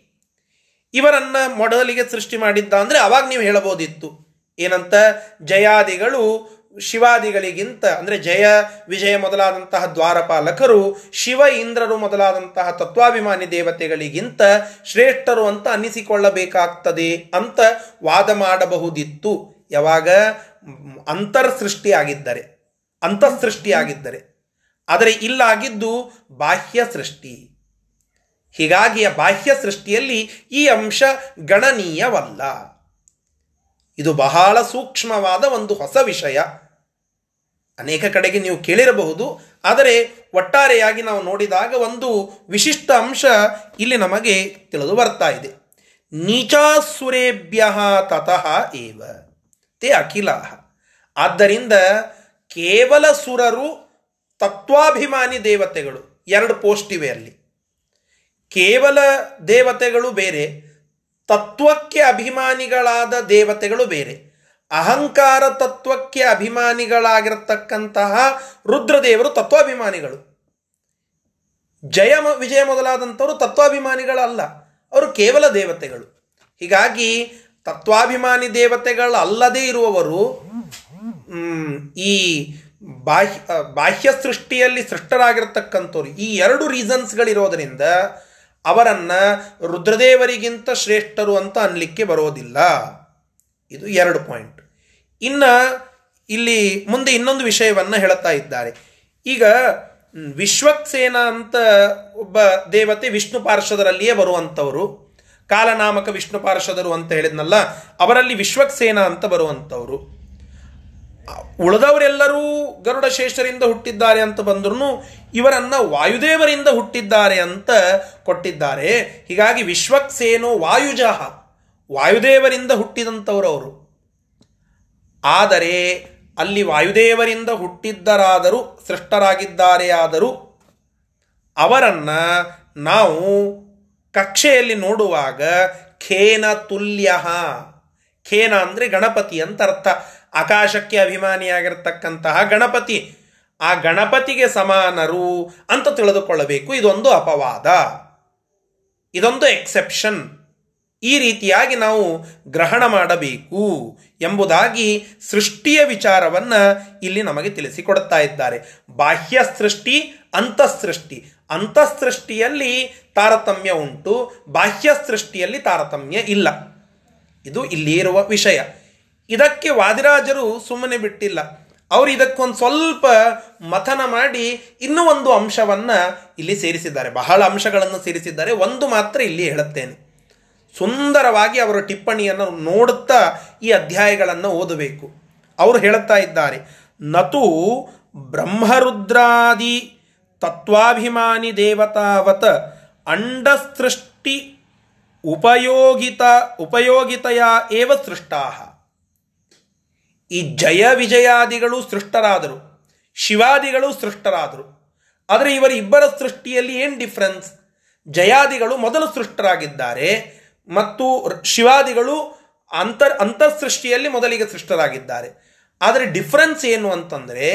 Speaker 1: ಇವರನ್ನ ಮೊಡಲಿಗೆ ಸೃಷ್ಟಿ ಮಾಡಿದ್ದ ಅಂದರೆ ಅವಾಗ ನೀವು ಹೇಳಬಹುದಿತ್ತು. ಏನಂತ? ಜಯಾದಿಗಳು ಶಿವಾದಿಗಳಿಗಿಂತ, ಅಂದರೆ ಜಯ, ವಿಜಯ ಮೊದಲಾದಂತಹ ದ್ವಾರಪಾಲಕರು, ಶಿವ ಇಂದ್ರರು ಮೊದಲಾದಂತಹ ತತ್ವಾಭಿಮಾನಿ ದೇವತೆಗಳಿಗಿಂತ ಶ್ರೇಷ್ಠರು ಅಂತ ಅನ್ನಿಸಿಕೊಳ್ಳಬೇಕಾಗ್ತದೆ ಅಂತ ವಾದ ಮಾಡಬಹುದಿತ್ತು. ಯಾವಾಗ? ಅಂತರ್ ಸೃಷ್ಟಿಯಾಗಿದ್ದರೆ. ಅಂತಃಸೃಷ್ಟಿಯಾಗಿದ್ದರೆ. ಆದರೆ ಇಲ್ಲಾಗಿದ್ದು ಬಾಹ್ಯ ಸೃಷ್ಟಿ ಹೀಗಾಗಿ ಬಾಹ್ಯ ಸೃಷ್ಟಿಯಲ್ಲಿ ಈ ಅಂಶ ಗಣನೀಯವಲ್ಲ. ಇದು ಬಹಳ ಸೂಕ್ಷ್ಮವಾದ ಒಂದು ಹೊಸ ವಿಷಯ. ಅನೇಕ ಕಡೆಗೆ ನೀವು ಕೇಳಿರಬಹುದು, ಆದರೆ ಒಟ್ಟಾರೆಯಾಗಿ ನಾವು ನೋಡಿದಾಗ ಒಂದು ವಿಶಿಷ್ಟ ಅಂಶ ಇಲ್ಲಿ ನಮಗೆ ತಿಳಿದು ಬರ್ತಾ ಇದೆ. ನೀಚಾಸುರೇಭ್ಯ ತತಃ ಏವ. ತೇ ಅಖಿಲ ಆದ್ದರಿಂದ ಕೇವಲ ಸುರರು ತತ್ವಾಭಿಮಾನಿ ದೇವತೆಗಳು, ಎರಡು ಪೋಸ್ಟ್ ಇವೆ ಅಲ್ಲಿ. ಕೇವಲ ದೇವತೆಗಳು ಬೇರೆ, ತತ್ವಕ್ಕೆ ಅಭಿಮಾನಿಗಳಾದ ದೇವತೆಗಳು ಬೇರೆ. ಅಹಂಕಾರ ತತ್ವಕ್ಕೆ ಅಭಿಮಾನಿಗಳಾಗಿರತಕ್ಕಂತಹ ರುದ್ರದೇವರು ತತ್ವಾಭಿಮಾನಿಗಳು. ಜಯ ವಿಜಯ ಮೊದಲಾದಂಥವರು ತತ್ವಾಭಿಮಾನಿಗಳಲ್ಲ, ಅವರು ಕೇವಲ ದೇವತೆಗಳು. ಹೀಗಾಗಿ ತತ್ವಾಭಿಮಾನಿ ದೇವತೆಗಳಲ್ಲದೇ ಇರುವವರು ಈ ಬಾಹ್ಯ ಬಾಹ್ಯ ಸೃಷ್ಟಿಯಲ್ಲಿ ಸೃಷ್ಟರಾಗಿರ್ತಕ್ಕಂಥವ್ರು, ಈ ಎರಡು ರೀಸನ್ಸ್ಗಳಿರೋದರಿಂದ ಅವರನ್ನು ರುದ್ರದೇವರಿಗಿಂತ ಶ್ರೇಷ್ಠರು ಅಂತ ಅನ್ಲಿಕ್ಕೆ ಬರೋದಿಲ್ಲ. ಇದು ಎರಡು ಪಾಯಿಂಟ್ ಇನ್ನು ಇಲ್ಲಿ ಮುಂದೆ ಇನ್ನೊಂದು ವಿಷಯವನ್ನು ಹೇಳ್ತಾ ಇದ್ದಾರೆ. ಈಗ ವಿಶ್ವಕ್ಸೇನ ಅಂತ ಒಬ್ಬ ದೇವತೆ ವಿಷ್ಣು ಪಾರ್ಷದರಲ್ಲಿಯೇ ಬರುವಂಥವರು, ಕಾಲನಾಮಕ ವಿಷ್ಣು ಪಾರ್ಷದರು ಅಂತ ಹೇಳಿದ್ನಲ್ಲ, ಅವರಲ್ಲಿ ವಿಶ್ವಕ್ಸೇನ ಅಂತ ಬರುವಂಥವರು. ಉಳಿದವರೆಲ್ಲರೂ ಗರುಡ ಶೇಷರಿಂದ ಹುಟ್ಟಿದ್ದಾರೆ ಅಂತ ಬಂದ್ರು ಇವರನ್ನ ವಾಯುದೇವರಿಂದ ಹುಟ್ಟಿದ್ದಾರೆ ಅಂತ ಕೊಟ್ಟಿದ್ದಾರೆ. ಹೀಗಾಗಿ ವಿಶ್ವಕ್ಸೇನೋ ವಾಯುಜಃ ವಾಯುದೇವರಿಂದ ಹುಟ್ಟಿದಂಥವರು ಅವರು. ಆದರೆ ಅಲ್ಲಿ ವಾಯುದೇವರಿಂದ ಹುಟ್ಟಿದ್ದರಾದರೂ ಸೃಷ್ಟರಾಗಿದ್ದಾರೆ ಆದರೂ ಅವರನ್ನ ನಾವು ಕಕ್ಷೆಯಲ್ಲಿ ನೋಡುವಾಗ ಖೇನ ತುಲ್ಯ ಖೇನ ಅಂದರೆ ಗಣಪತಿ ಅಂತ ಅರ್ಥ. ಆಕಾಶಕ್ಕೆ ಅಭಿಮಾನಿಯಾಗಿರ್ತಕ್ಕಂತಹ ಗಣಪತಿ. ಆ ಗಣಪತಿಗೆ ಸಮಾನರು ಅಂತ ತಿಳಿದುಕೊಳ್ಳಬೇಕು. ಇದೊಂದು ಅಪವಾದ. ಇದೊಂದು ಎಕ್ಸೆಪ್ಷನ್ ಈ ರೀತಿಯಾಗಿ ನಾವು ಗ್ರಹಣ ಮಾಡಬೇಕು ಎಂಬುದಾಗಿ ಸೃಷ್ಟಿಯ ವಿಚಾರವನ್ನ ಇಲ್ಲಿ ನಮಗೆ ತಿಳಿಸಿಕೊಡುತ್ತಾ ಇದ್ದಾರೆ. ಬಾಹ್ಯ ಸೃಷ್ಟಿ, ಅಂತಃಸೃಷ್ಟಿ. ಅಂತಃಸೃಷ್ಟಿಯಲ್ಲಿ ತಾರತಮ್ಯ ಉಂಟು, ಬಾಹ್ಯ ಸೃಷ್ಟಿಯಲ್ಲಿ ತಾರತಮ್ಯ ಇಲ್ಲ. ಇದು ಇಲ್ಲಿರುವ ವಿಷಯ. ಇದಕ್ಕೆ ವಾದಿರಾಜರು ಸುಮ್ಮನೆ ಬಿಟ್ಟಿಲ್ಲ. ಅವರು ಇದಕ್ಕೊಂದು ಸ್ವಲ್ಪ ಮಥನ ಮಾಡಿ ಇನ್ನೂ ಒಂದು ಅಂಶವನ್ನು ಇಲ್ಲಿ ಸೇರಿಸಿದ್ದಾರೆ. ಬಹಳ ಅಂಶಗಳನ್ನು ಸೇರಿಸಿದ್ದಾರೆ. ಒಂದು ಮಾತ್ರ ಇಲ್ಲಿ ಹೇಳುತ್ತೇನೆ. ಸುಂದರವಾಗಿ ಅವರ ಟಿಪ್ಪಣಿಯನ್ನು ನೋಡುತ್ತಾ ಈ ಅಧ್ಯಾಯಗಳನ್ನು ಓದಬೇಕು. ಅವರು ಹೇಳುತ್ತಾ ಇದ್ದಾರೆ, ನತು ಬ್ರಹ್ಮರುದ್ರಾದಿ ತತ್ವಾಭಿಮಾನಿ ದೇವತಾವತ ಅಂಡಸೃಷ್ಟಿ ಉಪಯೋಗಿತ ಉಪಯೋಗಿತೆಯ ಏವ ಸೃಷ್ಟಾ ಈ ಜಯ ವಿಜಯಾದಿಗಳು ಸೃಷ್ಟರಾದರು, ಶಿವಾದಿಗಳು ಸೃಷ್ಟರಾದರು. ಆದರೆ ಇವರ ಇಬ್ಬರ ಸೃಷ್ಟಿಯಲ್ಲಿ ಏನು ಡಿಫ್ರೆನ್ಸ್? ಜಯಾದಿಗಳು ಮೊದಲು ಸೃಷ್ಟರಾಗಿದ್ದಾರೆ ಮತ್ತು ಶಿವಾದಿಗಳು ಅಂತರ್, ಅಂತರ್ಸೃಷ್ಟಿಯಲ್ಲಿ ಮೊದಲಿಗೆ ಸೃಷ್ಟರಾಗಿದ್ದಾರೆ. ಆದರೆ ಡಿಫ್ರೆನ್ಸ್ ಏನು ಅಂತಂದರೆ,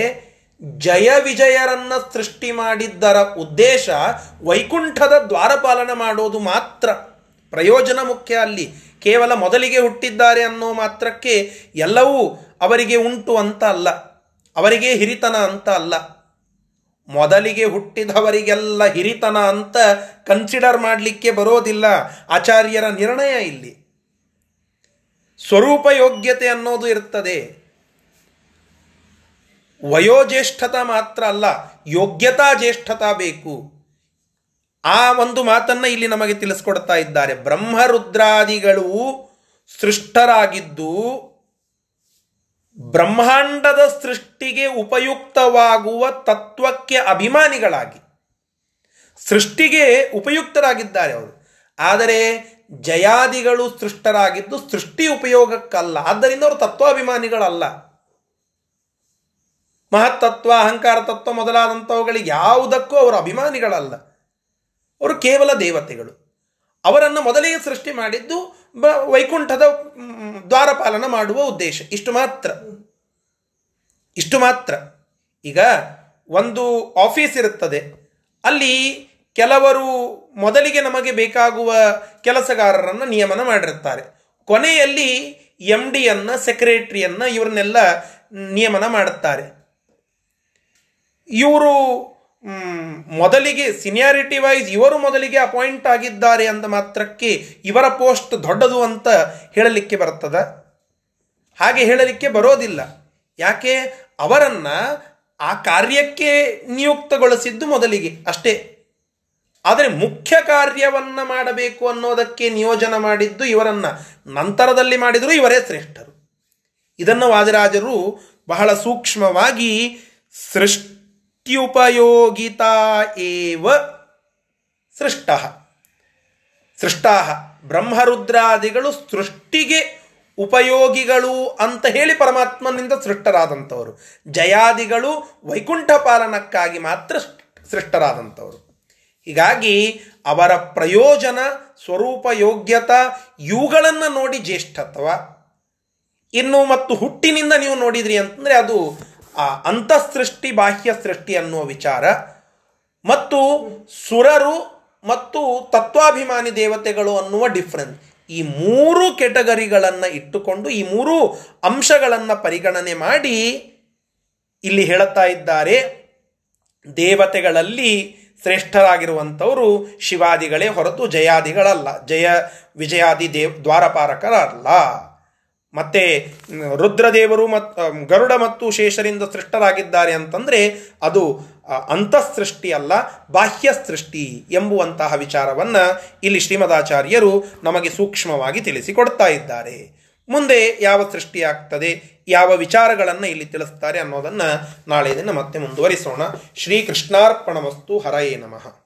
Speaker 1: ಜಯ ವಿಜಯರನ್ನ ಸೃಷ್ಟಿ ಮಾಡಿದ್ದರ ಉದ್ದೇಶ ವೈಕುಂಠದ ದ್ವಾರಪಾಲನ ಮಾಡೋದು ಮಾತ್ರ. ಪ್ರಯೋಜನ ಮುಖ್ಯ ಅಲ್ಲಿ. ಕೇವಲ ಮೊದಲಿಗೆ ಹುಟ್ಟಿದ್ದಾರೆ ಅನ್ನೋ ಮಾತ್ರಕ್ಕೆ ಎಲ್ಲವೂ ಅವರಿಗೆ ಉಂಟು ಅಂತ ಅಲ್ಲ, ಅವರಿಗೆ ಹಿರಿತನ ಅಂತ ಅಲ್ಲ. ಮೊದಲಿಗೆ ಹುಟ್ಟಿದವರಿಗೆಲ್ಲ ಹಿರಿತನ ಅಂತ ಕನ್ಸಿಡರ್ ಮಾಡಲಿಕ್ಕೆ ಬರೋದಿಲ್ಲ. ಆಚಾರ್ಯರ ನಿರ್ಣಯ ಇಲ್ಲಿ. ಸ್ವರೂಪ ಯೋಗ್ಯತೆ ಅನ್ನೋದು ಇರ್ತದೆ. ವಯೋಜ್ಯೇಷ್ಠತ ಮಾತ್ರ ಅಲ್ಲ, ಯೋಗ್ಯತಾ ಜ್ಯೇಷ್ಠತ ಬೇಕು. ಆ ಒಂದು ಮಾತನ್ನ ಇಲ್ಲಿ ನಮಗೆ ತಿಳಿಸ್ಕೊಡ್ತಾ ಇದ್ದಾರೆ. ಬ್ರಹ್ಮರುದ್ರಾದಿಗಳು ಸೃಷ್ಟರಾಗಿದ್ದು ಬ್ರಹ್ಮಾಂಡದ ಸೃಷ್ಟಿಗೆ ಉಪಯುಕ್ತವಾಗುವ ತತ್ವಕ್ಕೆ ಅಭಿಮಾನಿಗಳಾಗಿ. ಸೃಷ್ಟಿಗೆ ಉಪಯುಕ್ತರಾಗಿದ್ದಾರೆ ಅವರು. ಆದರೆ ಜಯಾದಿಗಳು ಸೃಷ್ಟರಾಗಿದ್ದು ಸೃಷ್ಟಿ ಉಪಯೋಗಕ್ಕಲ್ಲ. ಆದ್ದರಿಂದ ಅವರು ತತ್ವಾಭಿಮಾನಿಗಳಲ್ಲ. ಮಹತ್ತತ್ವ, ಅಹಂಕಾರ ತತ್ವ ಮೊದಲಾದಂಥವುಗಳಿಗೆ ಯಾವುದಕ್ಕೂ ಅವರು ಅಭಿಮಾನಿಗಳಲ್ಲ. ಅವರು ಕೇವಲ ದೇವತೆಗಳು. ಅವರನ್ನು ಮೊದಲಿಗೆ ಸೃಷ್ಟಿ ಮಾಡಿದ್ದು ಬ ವೈಕುಂಠದ ದ್ವಾರಪಾಲನ ಮಾಡುವ ಉದ್ದೇಶ. ಇಷ್ಟು ಮಾತ್ರ. ಇಷ್ಟು ಮಾತ್ರ. ಈಗ ಒಂದು ಆಫೀಸ್ ಇರುತ್ತದೆ. ಅಲ್ಲಿ ಕೆಲವರು ಮೊದಲಿಗೆ ನಮಗೆ ಬೇಕಾಗುವ ಕೆಲಸಗಾರರನ್ನು ನಿಯಮನ ಮಾಡಿರುತ್ತಾರೆ. ಕೊನೆಯಲ್ಲಿ ಎಂ ಡಿಯನ್ನು ಸೆಕ್ರೆಟ್ರಿಯನ್ನು ಇವ್ರನ್ನೆಲ್ಲ ನಿಯಮನ ಮಾಡುತ್ತಾರೆ. ಇವರು ಮೊದಲಿಗೆ ಸಿನಿಯಾರಿಟಿ ವೈಸ್ ಇವರು ಮೊದಲಿಗೆ ಅಪಾಯಿಂಟ್ ಆಗಿದ್ದಾರೆ ಅಂದ ಮಾತ್ರಕ್ಕೆ ಇವರ ಪೋಸ್ಟ್ ದೊಡ್ಡದು ಅಂತ ಹೇಳಲಿಕ್ಕೆ ಬರ್ತದ ಹಾಗೆ ಹೇಳಲಿಕ್ಕೆ ಬರೋದಿಲ್ಲ. ಯಾಕೆ? ಅವರನ್ನ ಆ ಕಾರ್ಯಕ್ಕೆ ನಿಯುಕ್ತಗೊಳಿಸಿದ್ದು ಮೊದಲಿಗೆ ಅಷ್ಟೇ. ಆದರೆ ಮುಖ್ಯ ಕಾರ್ಯವನ್ನ ಮಾಡಬೇಕು ಅನ್ನೋದಕ್ಕೆ ನಿಯೋಜನ ಮಾಡಿದ್ದು ಇವರನ್ನ ನಂತರದಲ್ಲಿ ಮಾಡಿದರೂ ಇವರೇ ಶ್ರೇಷ್ಠರು. ಇದನ್ನು ವಾದಿರಾಜರು ಬಹಳ ಸೂಕ್ಷ್ಮವಾಗಿ ಸೃಷ್ಟಿ ಇತ್ಯುಪಯೋಗಿತಾ ಏವ ಸೃಷ್ಟ ಸೃಷ್ಟಾ ಬ್ರಹ್ಮರುದ್ರಾದಿಗಳು ಸೃಷ್ಟಿಗೆ ಉಪಯೋಗಿಗಳು ಅಂತ ಹೇಳಿ ಪರಮಾತ್ಮನಿಂದ ಸೃಷ್ಟರಾದಂಥವರು. ಜಯಾದಿಗಳು ವೈಕುಂಠ ಪಾಲನಕ್ಕಾಗಿ ಮಾತ್ರ ಸೃಷ್ಟರಾದಂಥವರು. ಹೀಗಾಗಿ ಅವರ ಪ್ರಯೋಜನ, ಸ್ವರೂಪ, ಯೋಗ್ಯತ ಇವುಗಳನ್ನು ನೋಡಿ ಜ್ಯೇಷ್ಠತ್ವ. ಇನ್ನು ಮತ್ತು ಹುಟ್ಟಿನಿಂದ ನೀವು ನೋಡಿದ್ರಿ ಅಂತಂದರೆ ಅದು ಆ ಅಂತಃಸೃಷ್ಟಿ, ಬಾಹ್ಯ ಸೃಷ್ಟಿ ಅನ್ನುವ ವಿಚಾರ ಮತ್ತು ಸುರರು ಮತ್ತು ತತ್ವಾಭಿಮಾನಿ ದೇವತೆಗಳು ಅನ್ನುವ ಡಿಫ್ರೆನ್ಸ್ ಈ ಮೂರು ಕೆಟಗರಿಗಳನ್ನು ಇಟ್ಟುಕೊಂಡು, ಈ ಮೂರು ಅಂಶಗಳನ್ನು ಪರಿಗಣನೆ ಮಾಡಿ ಇಲ್ಲಿ ಹೇಳುತ್ತಾ ಇದ್ದಾರೆ, ದೇವತೆಗಳಲ್ಲಿ ಶ್ರೇಷ್ಠರಾಗಿರುವಂಥವರು ಶಿವಾದಿಗಳೇ ಹೊರತು ಜಯಾದಿಗಳಲ್ಲ, ಜಯ ವಿಜಯಾದಿ ದೇವ್ ದ್ವಾರಪಾರಕರಲ್ಲ. ಮತ್ತೆ ರುದ್ರದೇವರು ಮತ್ತು ಗರುಡ ಮತ್ತು ಶೇಷರಿಂದ ಸೃಷ್ಟರಾಗಿದ್ದಾರೆ ಅಂತಂದರೆ ಅದು ಅಂತಃಸೃಷ್ಟಿ ಅಲ್ಲ ಬಾಹ್ಯ ಸೃಷ್ಟಿ ಎಂಬುವಂತಹ ವಿಚಾರವನ್ನು ಇಲ್ಲಿ ಶ್ರೀಮದಾಚಾರ್ಯರು ನಮಗೆ ಸೂಕ್ಷ್ಮವಾಗಿ ತಿಳಿಸಿಕೊಡ್ತಾ ಇದ್ದಾರೆ. ಮುಂದೆ ಯಾವ ಸೃಷ್ಟಿಯಾಗ್ತದೆ, ಯಾವ ವಿಚಾರಗಳನ್ನು ಇಲ್ಲಿ ತಿಳಿಸ್ತಾರೆ ಅನ್ನೋದನ್ನು ನಾಳೆ ದಿನ ಮತ್ತೆ ಮುಂದುವರಿಸೋಣ. ಶ್ರೀ ಕೃಷ್ಣಾರ್ಪಣ ವಸ್ತು ಹರಯೇ ನಮಃ.